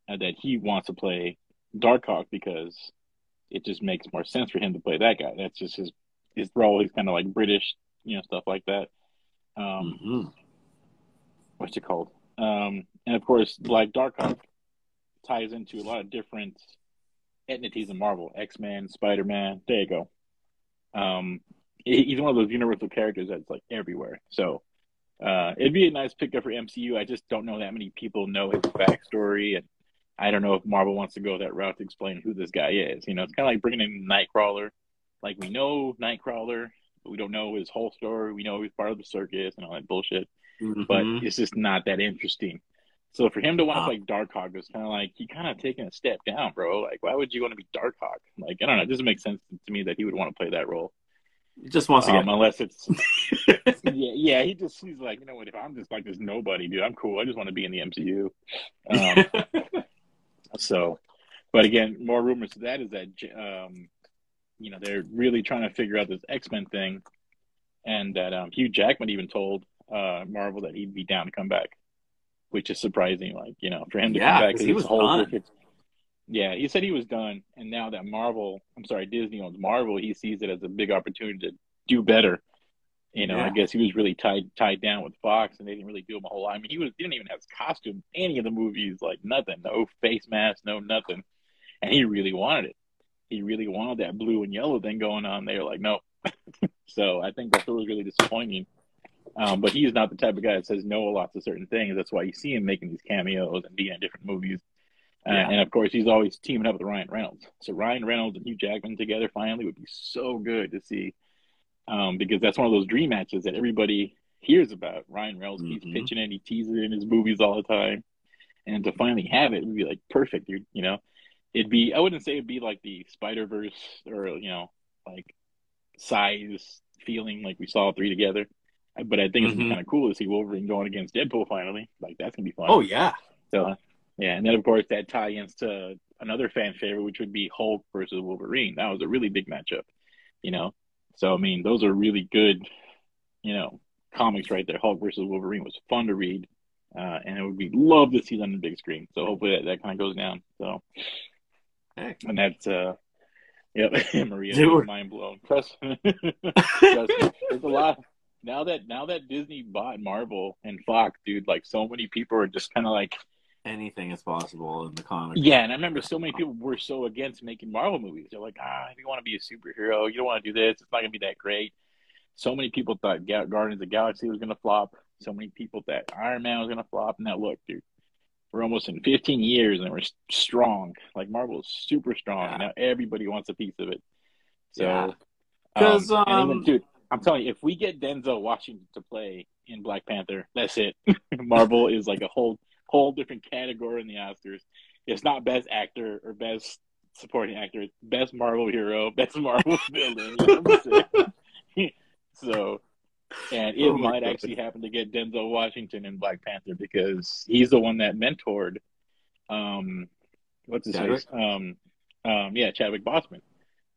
S2: uh, that he wants to play Darkhawk because it just makes more sense for him to play that guy. That's just his his role. He's kind of like British, you know, stuff like that. Um,
S1: Mhm.
S2: what's it called? Um, and of course, like Darkhawk ties into a lot of different entities in Marvel: X Men, Spider Man. There you go. Um, he's one of those universal characters that's like everywhere. So uh, it'd be a nice pickup for MCU. I just don't know that many people know his backstory, and I don't know if Marvel wants to go that route to explain who this guy is. You know, it's kind of like bringing in Nightcrawler. Like we know Nightcrawler, but we don't know his whole story. We know he's part of the circus and all that bullshit but
S1: Mhm.
S2: it's just not that interesting. So for him to want to
S1: Ah.
S2: play Darkhawk is kind of like he kind of taking a step down, bro. Like, why would you want to be Darkhawk? Like, I don't know. It doesn't make sense to me that he would want to play that role,
S1: he just wants to
S2: um,
S1: get.
S2: unless it's yeah, yeah. He just he's like, you know what? If I'm just like this nobody, dude, I'm cool. I just want to be in the MCU. Um, so, but again, more rumors to that is that um, you know they're really trying to figure out this X Men thing, and that um, Hugh Jackman even told uh, Marvel that he'd be down to come back, which is surprising. Like you know, for him to
S1: Yeah,
S2: come back,
S1: he was
S2: whole
S1: done.
S2: Yeah, he said he was done, and now that Marvel, I'm sorry, Disney owns Marvel, he sees it as a big opportunity to do better. You know, I guess he was really tied tied down with Fox, and they didn't really do him a whole lot. I mean, he was he didn't even have his costume any of the movies, like nothing, no face mask, no nothing, and he really wanted it. He really wanted that blue and yellow thing going on. They were like, nope. so I think that was really disappointing. Um, but he's not the type of guy that says no a lot to certain things. That's why you see him making these cameos and being in different movies. Uh,
S1: Yeah.
S2: And of course, he's always teaming up with Ryan Reynolds. So Ryan Reynolds and Hugh Jackman together finally would be so good to see, um, because that's one of those dream matches that everybody hears about. Ryan Reynolds keeps
S1: Mhm.
S2: pitching it, he teases it in his movies all the time, and to finally have it would be like perfect, dude. You know, it'd be I wouldn't say it'd be like the Spider Verse or you know like size feeling like we saw three together. But I think it's
S1: Mhm.
S2: kind of cool to see Wolverine going against Deadpool finally. Like that's gonna be fun.
S1: oh yeah.
S2: So, yeah, and then of course that tie-ins to another fan favorite, which would be Hulk versus Wolverine. That was a really big matchup, you know. So I mean, those are really good, you know, comics right there. Hulk versus Wolverine was fun to read, uh, and it would be love to see that on the big screen. So hopefully that, that kind of goes down. So, and that's uh, yep, Maria
S1: Dude.
S2: mind blown. Trust, trust me, there's a lot. Now that now that Disney bought Marvel and Fox, dude, like so many people are just kind of like
S1: Anything is possible in the comics.
S2: yeah, and I remember so many people were so against making Marvel movies. They're like, ah, if you want to be a superhero, you don't want to do this. It's not going to be that great. So many people thought Ga- Guardians of the Galaxy was going to flop. So many people thought Iron Man was going to flop. Now look, dude, we're almost in 15 years and we're strong. Like Marvel is super strong. and Now everybody wants a piece of it. So,
S1: Yeah. 'Cause,
S2: um,
S1: um,
S2: dude, I'm telling you, if we get Denzel Washington to play in Black Panther, that's it. Marvel is like a whole whole different category in the Oscars. It's not best actor or best supporting actor. It's best Marvel hero, best Marvel villain. You know what I'm saying? so, and it
S1: Oh
S2: might
S1: God.
S2: actually happen to get Denzel Washington in Black Panther because he's the one that mentored, um, what's his
S1: Chadwick?
S2: face? Um, um, yeah, Chadwick Boseman.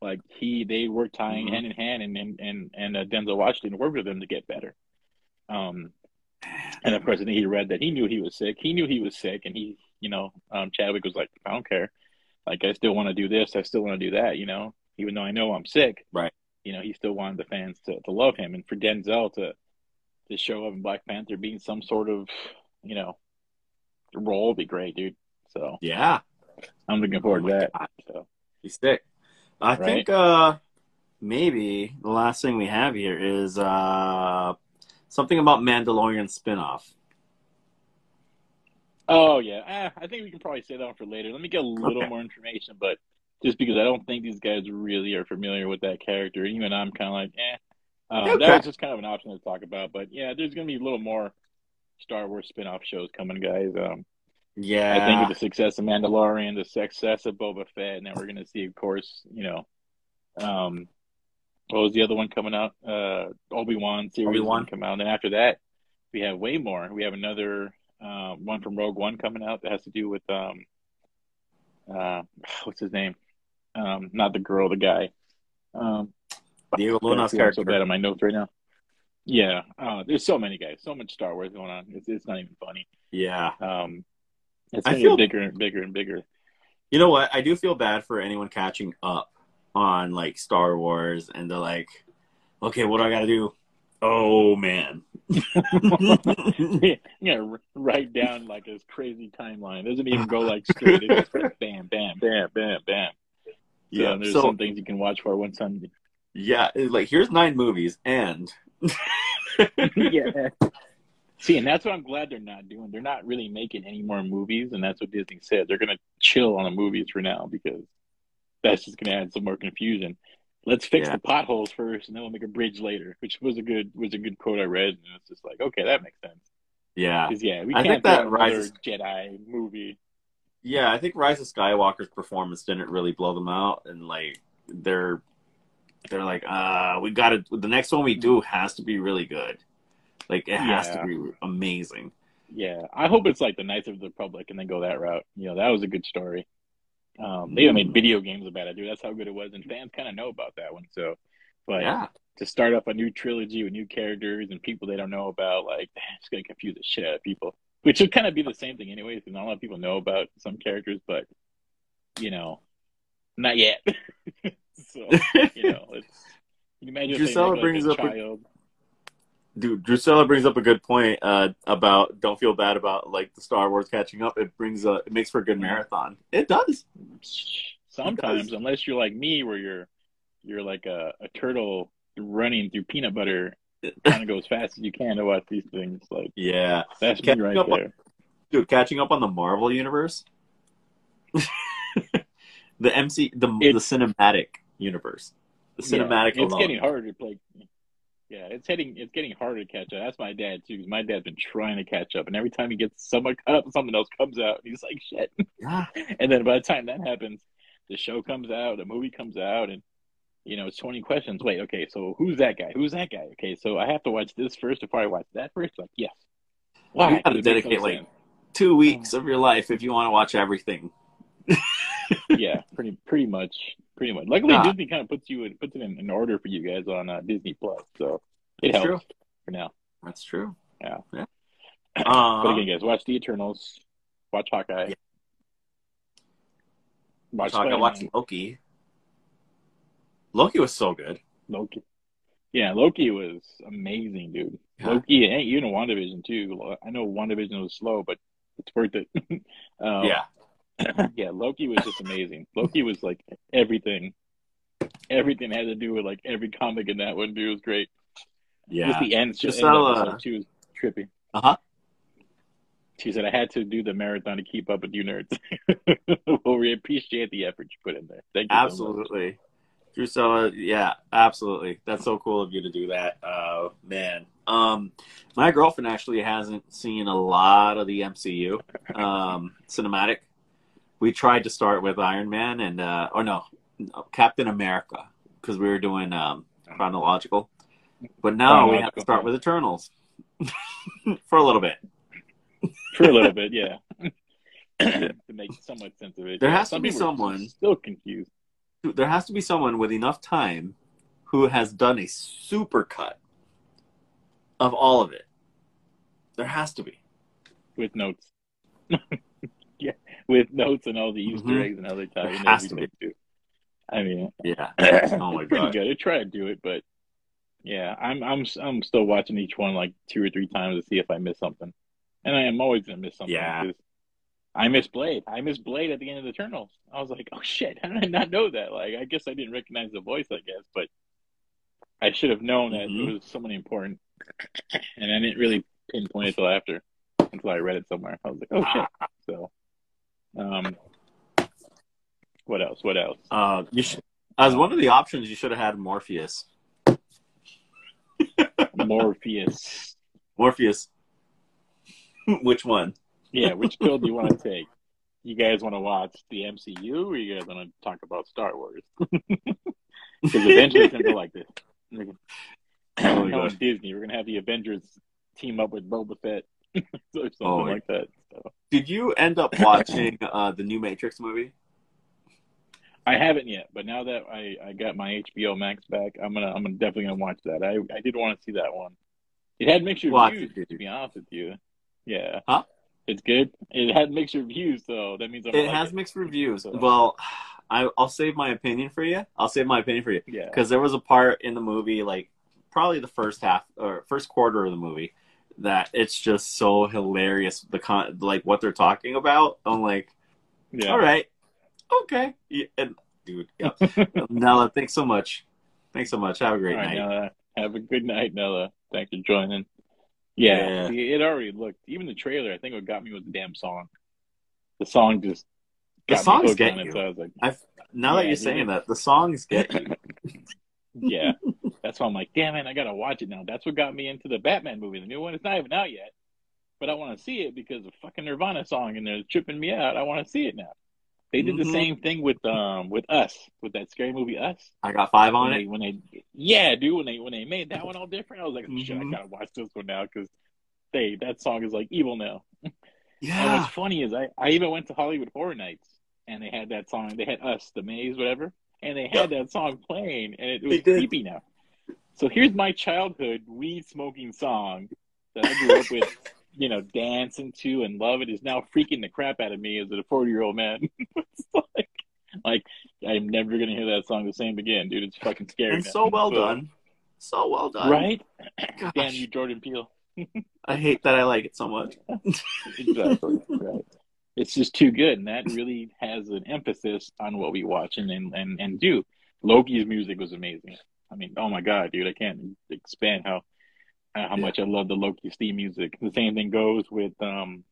S2: Like he, they were tying
S1: Mhm.
S2: hand in hand, and and and, and uh, Denzel Washington worked with him to get better. Um, and of course, I he read that he knew he was sick. He knew he was sick, and he, you know, um, Chadwick was like, I don't care. Like, I still want to do this. I still want to do that. You know, even though I know I'm sick.
S1: Right.
S2: You know, he still wanted the fans to, to love him, and for Denzel to to show up in Black Panther being some sort of, you know, role would be great, dude. So
S1: Yeah.
S2: I'm looking forward
S1: Oh
S2: to that.
S1: God.
S2: So
S1: He's sick. I
S2: Right.
S1: think uh maybe the last thing we have here is uh something about Mandalorian spin-off.
S2: Oh yeah, eh, I think we can probably say that one for later. Let me get a little
S1: Okay.
S2: more information, but just because I don't think these guys really are familiar with that character, even I'm kind of like, eh. Uh,
S1: Okay.
S2: That's just kind of an option to talk about, but yeah, there's gonna be a little more Star Wars spin-off shows coming, guys. Um,
S1: Yeah.
S2: I think with the success of Mandalorian, the success of Boba Fett, and then we're gonna see, of course, you know, um, what was the other one coming out? Uh, Obi Wan series
S1: Obi-Wan.
S2: come out, and then after that, we have way more. We have another uh, one from Rogue One coming out that has to do with um, uh, what's his name? Um, not the girl, the guy. Um,
S1: Diego Luna's character.
S2: so bad on my notes right now. Yeah, uh, there's so many guys, so much Star Wars going on. It's it's not even funny.
S1: Yeah.
S2: Um, it's
S1: I
S2: gonna
S1: feel-
S2: bigger and bigger and bigger.
S1: You know what? I do feel bad for anyone catching up on like Star Wars and they're like, okay, what do I got to do? Oh man.
S2: yeah, yeah, write down like this crazy timeline. It doesn't even go like straight. It's just like bam, bam, bam, bam, bam. So
S1: yeah.
S2: there's
S1: So
S2: some things you can watch for one Sunday.
S1: yeah, like here's nine movies and
S2: yeah. See, and that's what I'm glad they're not doing. They're not really making any more movies, and that's what Disney said. They're gonna chill on the movies for now because that's just gonna add some more confusion. Let's fix
S1: Yeah.
S2: the potholes first, and then we'll make a bridge later. Which was a good was a good quote I read, and it's just like, okay, that makes sense.
S1: yeah.
S2: Yeah, we
S1: I
S2: can't
S1: think that rises-
S2: Jedi movie.
S1: Yeah, I think Rise of Skywalker's performance didn't really blow them out and like they're they're like, uh, we got to the next one we do has to be really good. Like it has
S2: Yeah.
S1: to be amazing.
S2: Yeah, I hope it's like the Knights of the Republic, and then go that route. You know, that was a good story. Um, they even made video games about it, dude. That's how good it was, and fans kind of know about that one. So, but
S1: Yeah.
S2: to start up a new trilogy with new characters and people they don't know about, like it's gonna confuse the shit out of people. Which would kind of be the same thing, anyways. Because not a lot of people know about some characters, but you know, not yet. so you know, it's, you imagine if they
S1: Drusilla
S2: make, like,
S1: brings
S2: a
S1: up a-
S2: child.
S1: Dude, Drusilla brings up a good point uh, about don't feel bad about like the Star Wars catching up. It brings a it makes for a good marathon. It does.
S2: Sometimes, unless you're like me, where you're you're like a, a turtle running through peanut butter, trying to go as fast as you can to watch these things. Like
S1: Yeah,
S2: that's me
S1: Catching
S2: right
S1: up on-
S2: there.
S1: dude, catching up on the Marvel universe, the MC, the the cinematic universe, the cinematic.
S2: Yeah, it's
S1: alone.
S2: getting harder to play. Yeah, it's heading. It's getting harder to catch up. That's my dad too. Because my dad's been trying to catch up, and every time he gets somewhat caught up, something else comes out, and he's like, "Shit!"
S1: Yeah,
S2: And then by the time that happens, the show comes out, the movie comes out, and you know it's twenty questions. Wait, okay, so who's that guy? Who's that guy? Okay, so I have to watch this first before I watch that first. Like, yes. Why?
S1: You gotta dedicate, like- two weeks oh. of your life if you want to watch everything.
S2: yeah, pretty pretty much, pretty much. Luckily. Disney kind of puts you in, puts it in, in order for you guys on uh, Disney Plus, so it
S1: That's
S2: helps for now.
S1: That's true.
S2: Yeah.
S1: Yeah.
S2: But
S1: Um,
S2: again, guys, watch the Eternals, watch Hawkeye,
S1: Yeah.
S2: watch
S1: talk, I Loki. Loki was so good.
S2: Loki. Yeah, Loki was amazing, dude.
S1: Yeah.
S2: Loki and even WandaVision too. I know WandaVision was slow, but it's worth it. um,
S1: yeah,
S2: yeah, Loki was just amazing. Loki was like everything. Everything had to do with like every comic in that one, dude. It was great.
S1: yeah.
S2: Just the end.
S1: Just
S2: Just end
S1: how, uh,
S2: episode two was trippy.
S1: Uh-huh.
S2: She said, I had to do the marathon to keep up with you nerds. well, we appreciate the effort you put in there. Thank you. so much.
S1: Absolutely. Drusilla, yeah, absolutely. That's so cool of you to do that. Uh, man. Um, my girlfriend actually hasn't seen a lot of the MCU um, cinematic. We tried to start with Iron Man and, uh, or no, Captain America, because we were doing um, chronological. But now we have to start with Eternals for a little bit.
S2: For a little bit, yeah. to make somewhat sense of it.
S1: There
S2: Yeah,
S1: has to be someone-
S2: still confused.
S1: There has to be someone with enough time who has done a super cut of all of it. There has to be.
S2: with notes. with notes and all the Easter
S1: Mhm.
S2: eggs and how they tie in everything too. I mean,
S1: Yeah. Oh my
S2: pretty
S1: God.
S2: good. I try to do it, but yeah, I'm I'm I'm still watching each one like two or three times to see if I miss something, and I am always gonna miss something.
S1: Yeah.
S2: I miss Blade. I miss Blade at the end of the Eternals. I was like, oh shit, how did I not know that? Like, I guess I didn't recognize the voice. I guess, but I should have known that
S1: Mhm.
S2: it was someone important, and I didn't really pinpoint it till after, until I read it somewhere. I was like, oh shit. So, um, what else? What else?
S1: Uh, you should, as one of the options, you should have had Morpheus.
S2: Morpheus.
S1: Morpheus. Which one?
S2: Yeah, which pill do you want to take? You guys want to watch the MCU, or you guys want to talk about Star Wars? Because eventually it's gonna go like this.
S1: Oh my gosh.
S2: Disney, we're gonna have the Avengers team up with Boba Fett, or something
S1: Oh
S2: like that. So.
S1: Did you end up watching uh, the new Matrix movie?
S2: I haven't yet, but now that I, I got my HBO Max back, I'm gonna I'm gonna definitely gonna watch that. I, I did want to see that one. It had mixed reviews,
S1: it,
S2: to be honest with you. Yeah.
S1: Huh?
S2: It's good. It had mixed reviews, so that means I'm
S1: It
S2: like
S1: has mixed reviews.
S2: So-
S1: Well, I, I'll save my opinion for you. I'll save my opinion for you
S2: Yeah.
S1: because there was a part in the movie, like probably the first half or first quarter of the movie, that it's just so hilarious. The con, like what they're talking about. I'm like,
S2: Yeah.
S1: all right, okay, yeah, and dude, yeah. Nella, thanks so much. Thanks so much. Have a great
S2: right,
S1: night.
S2: Nella. Have a good night, Nella. Thanks for joining. Yeah,
S1: Yeah.
S2: it already looked. Even the trailer, I think what got me was the damn song. The song just
S1: The songs get
S2: it.
S1: you.
S2: So I was like,
S1: I've now that you're saying that, the songs get you.
S2: yeah. That's why I'm like, damn it, I gotta watch it now. That's what got me into the Batman movie. The new one It's not even out yet, but I want to see it because the fucking Nirvana song and they're tripping me out. I want to see it now. They did the
S1: Mhm.
S2: same thing with um with Us with that scary movie Us.
S1: I got five on
S2: when
S1: it.
S2: they, when they yeah, dude, when they when they made that one all different, I was like, shit, I
S1: Mhm.
S2: gotta watch this one now because they that song is like evil now. And
S1: Yeah.
S2: what's funny is I I even went to Hollywood Horror Nights and they had that song. They had Us, the Maze, whatever, and they had that song playing, and it was creepy now. So here's my childhood weed smoking song that I grew up with, you know, dancing to and love it is now freaking the crap out of me as a 40 year old man. it's like, like I'm never gonna hear that song the same again, dude. It's fucking scary.
S1: and
S2: now.
S1: so well done. So well done.
S2: right?
S1: Gosh,
S2: Damn you, Jordan Peele.
S1: I hate that I like it so much.
S2: Exactly. right. It's just too good, and that really has an emphasis on what we watch and and and, and do. Loki's music was amazing. I mean, oh my god, dude, I can't expand how how
S1: Yeah.
S2: much I love the Loki's theme music. The same thing goes with um,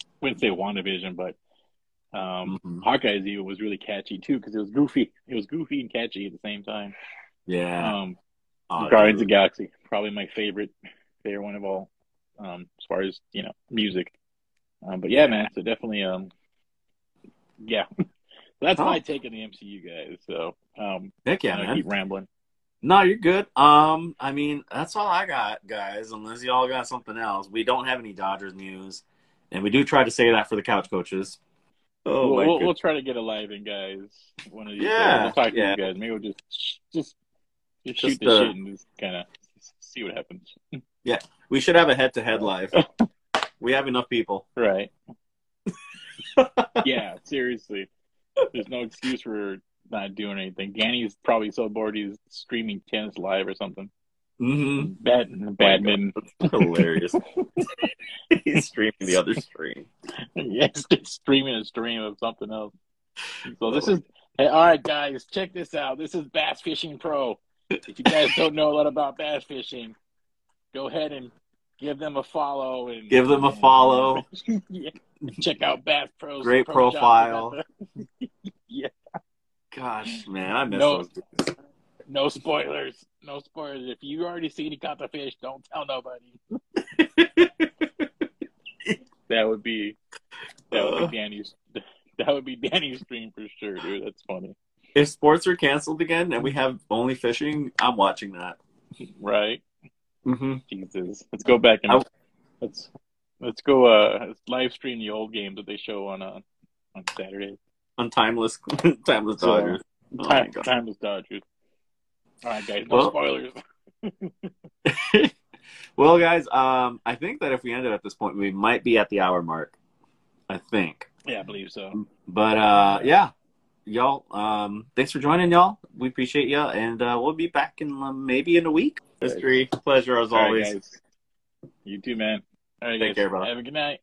S2: I wouldn't say WandaVision, but um,
S1: Mhm.
S2: Hawkeye's even was really catchy too because it was goofy. It was goofy and catchy at the same time.
S1: Yeah.
S2: Um,
S1: Oh,
S2: Guardians of
S1: dude.
S2: the Galaxy, probably my favorite, favorite one of all, um, as far as you know, music. Um, but yeah, man, so definitely, um, yeah, that's
S1: Oh.
S2: my take on the MCU guys. So, um,
S1: Heck yeah,
S2: I'm
S1: man.
S2: keep rambling.
S1: No, you're good. Um, I mean, that's all I got, guys. Unless y'all got something else, we don't have any Dodgers news, and we do try to say that for the couch coaches. Oh
S2: we'll,
S1: my
S2: we'll,
S1: god.
S2: we'll try to get a live in, guys. One of these
S1: Yeah,
S2: days. We'll talk to
S1: yeah.
S2: you guys. Maybe we'll just just just,
S1: Just,
S2: shoot the
S1: uh,
S2: shit and just kind of see what happens.
S1: Yeah, we should have a head-to-head live. we have enough people.
S2: Right. yeah, seriously. There's no excuse for not doing anything. Danny's probably so bored he's streaming tennis live or something.
S1: Mm-hmm.
S2: Bad, badminton.
S1: Hilarious. He's streaming the other stream.
S2: yeah, he's streaming a stream of something else. So this is hey, all right, guys. Check this out. This is Bass Fishing Pro. If you guys don't know a lot about bass fishing, go ahead and give them a follow and
S1: Give them a follow.
S2: yeah. Check out Bass Pros.
S1: Great
S2: Pro
S1: profile.
S2: Yeah.
S1: Gosh, man, I miss
S2: No.
S1: those. dudes.
S2: No spoilers. No spoilers. If you already seen he caught the fish, don't tell nobody. That would be that would
S1: Uh.
S2: be Danny's that would be Danny's stream for sure, dude. That's funny.
S1: if sports are canceled again and we have only fishing, I'm watching that.
S2: Right?
S1: Mm-hmm.
S2: Jesus. Let's go back and
S1: I-
S2: let's let's go uh let's live stream the old games that they show on uh, on Saturday.
S1: On timeless, timeless
S2: So,
S1: Dodgers. Oh my
S2: Time
S1: God.
S2: timeless Dodgers. All right, guys. No
S1: Well-
S2: spoilers.
S1: well, guys, um, I think that if we ended at this point, we might be at the hour mark. I think.
S2: Yeah, I believe so.
S1: But uh, yeah, y'all. Um, thanks for joining, y'all. We appreciate you, and uh, we'll be back in um, maybe in a week. History, pleasure as
S2: All right,
S1: always.
S2: guys. You too, man. All right,
S1: Take
S2: guys.
S1: care, brother.
S2: Have a good night.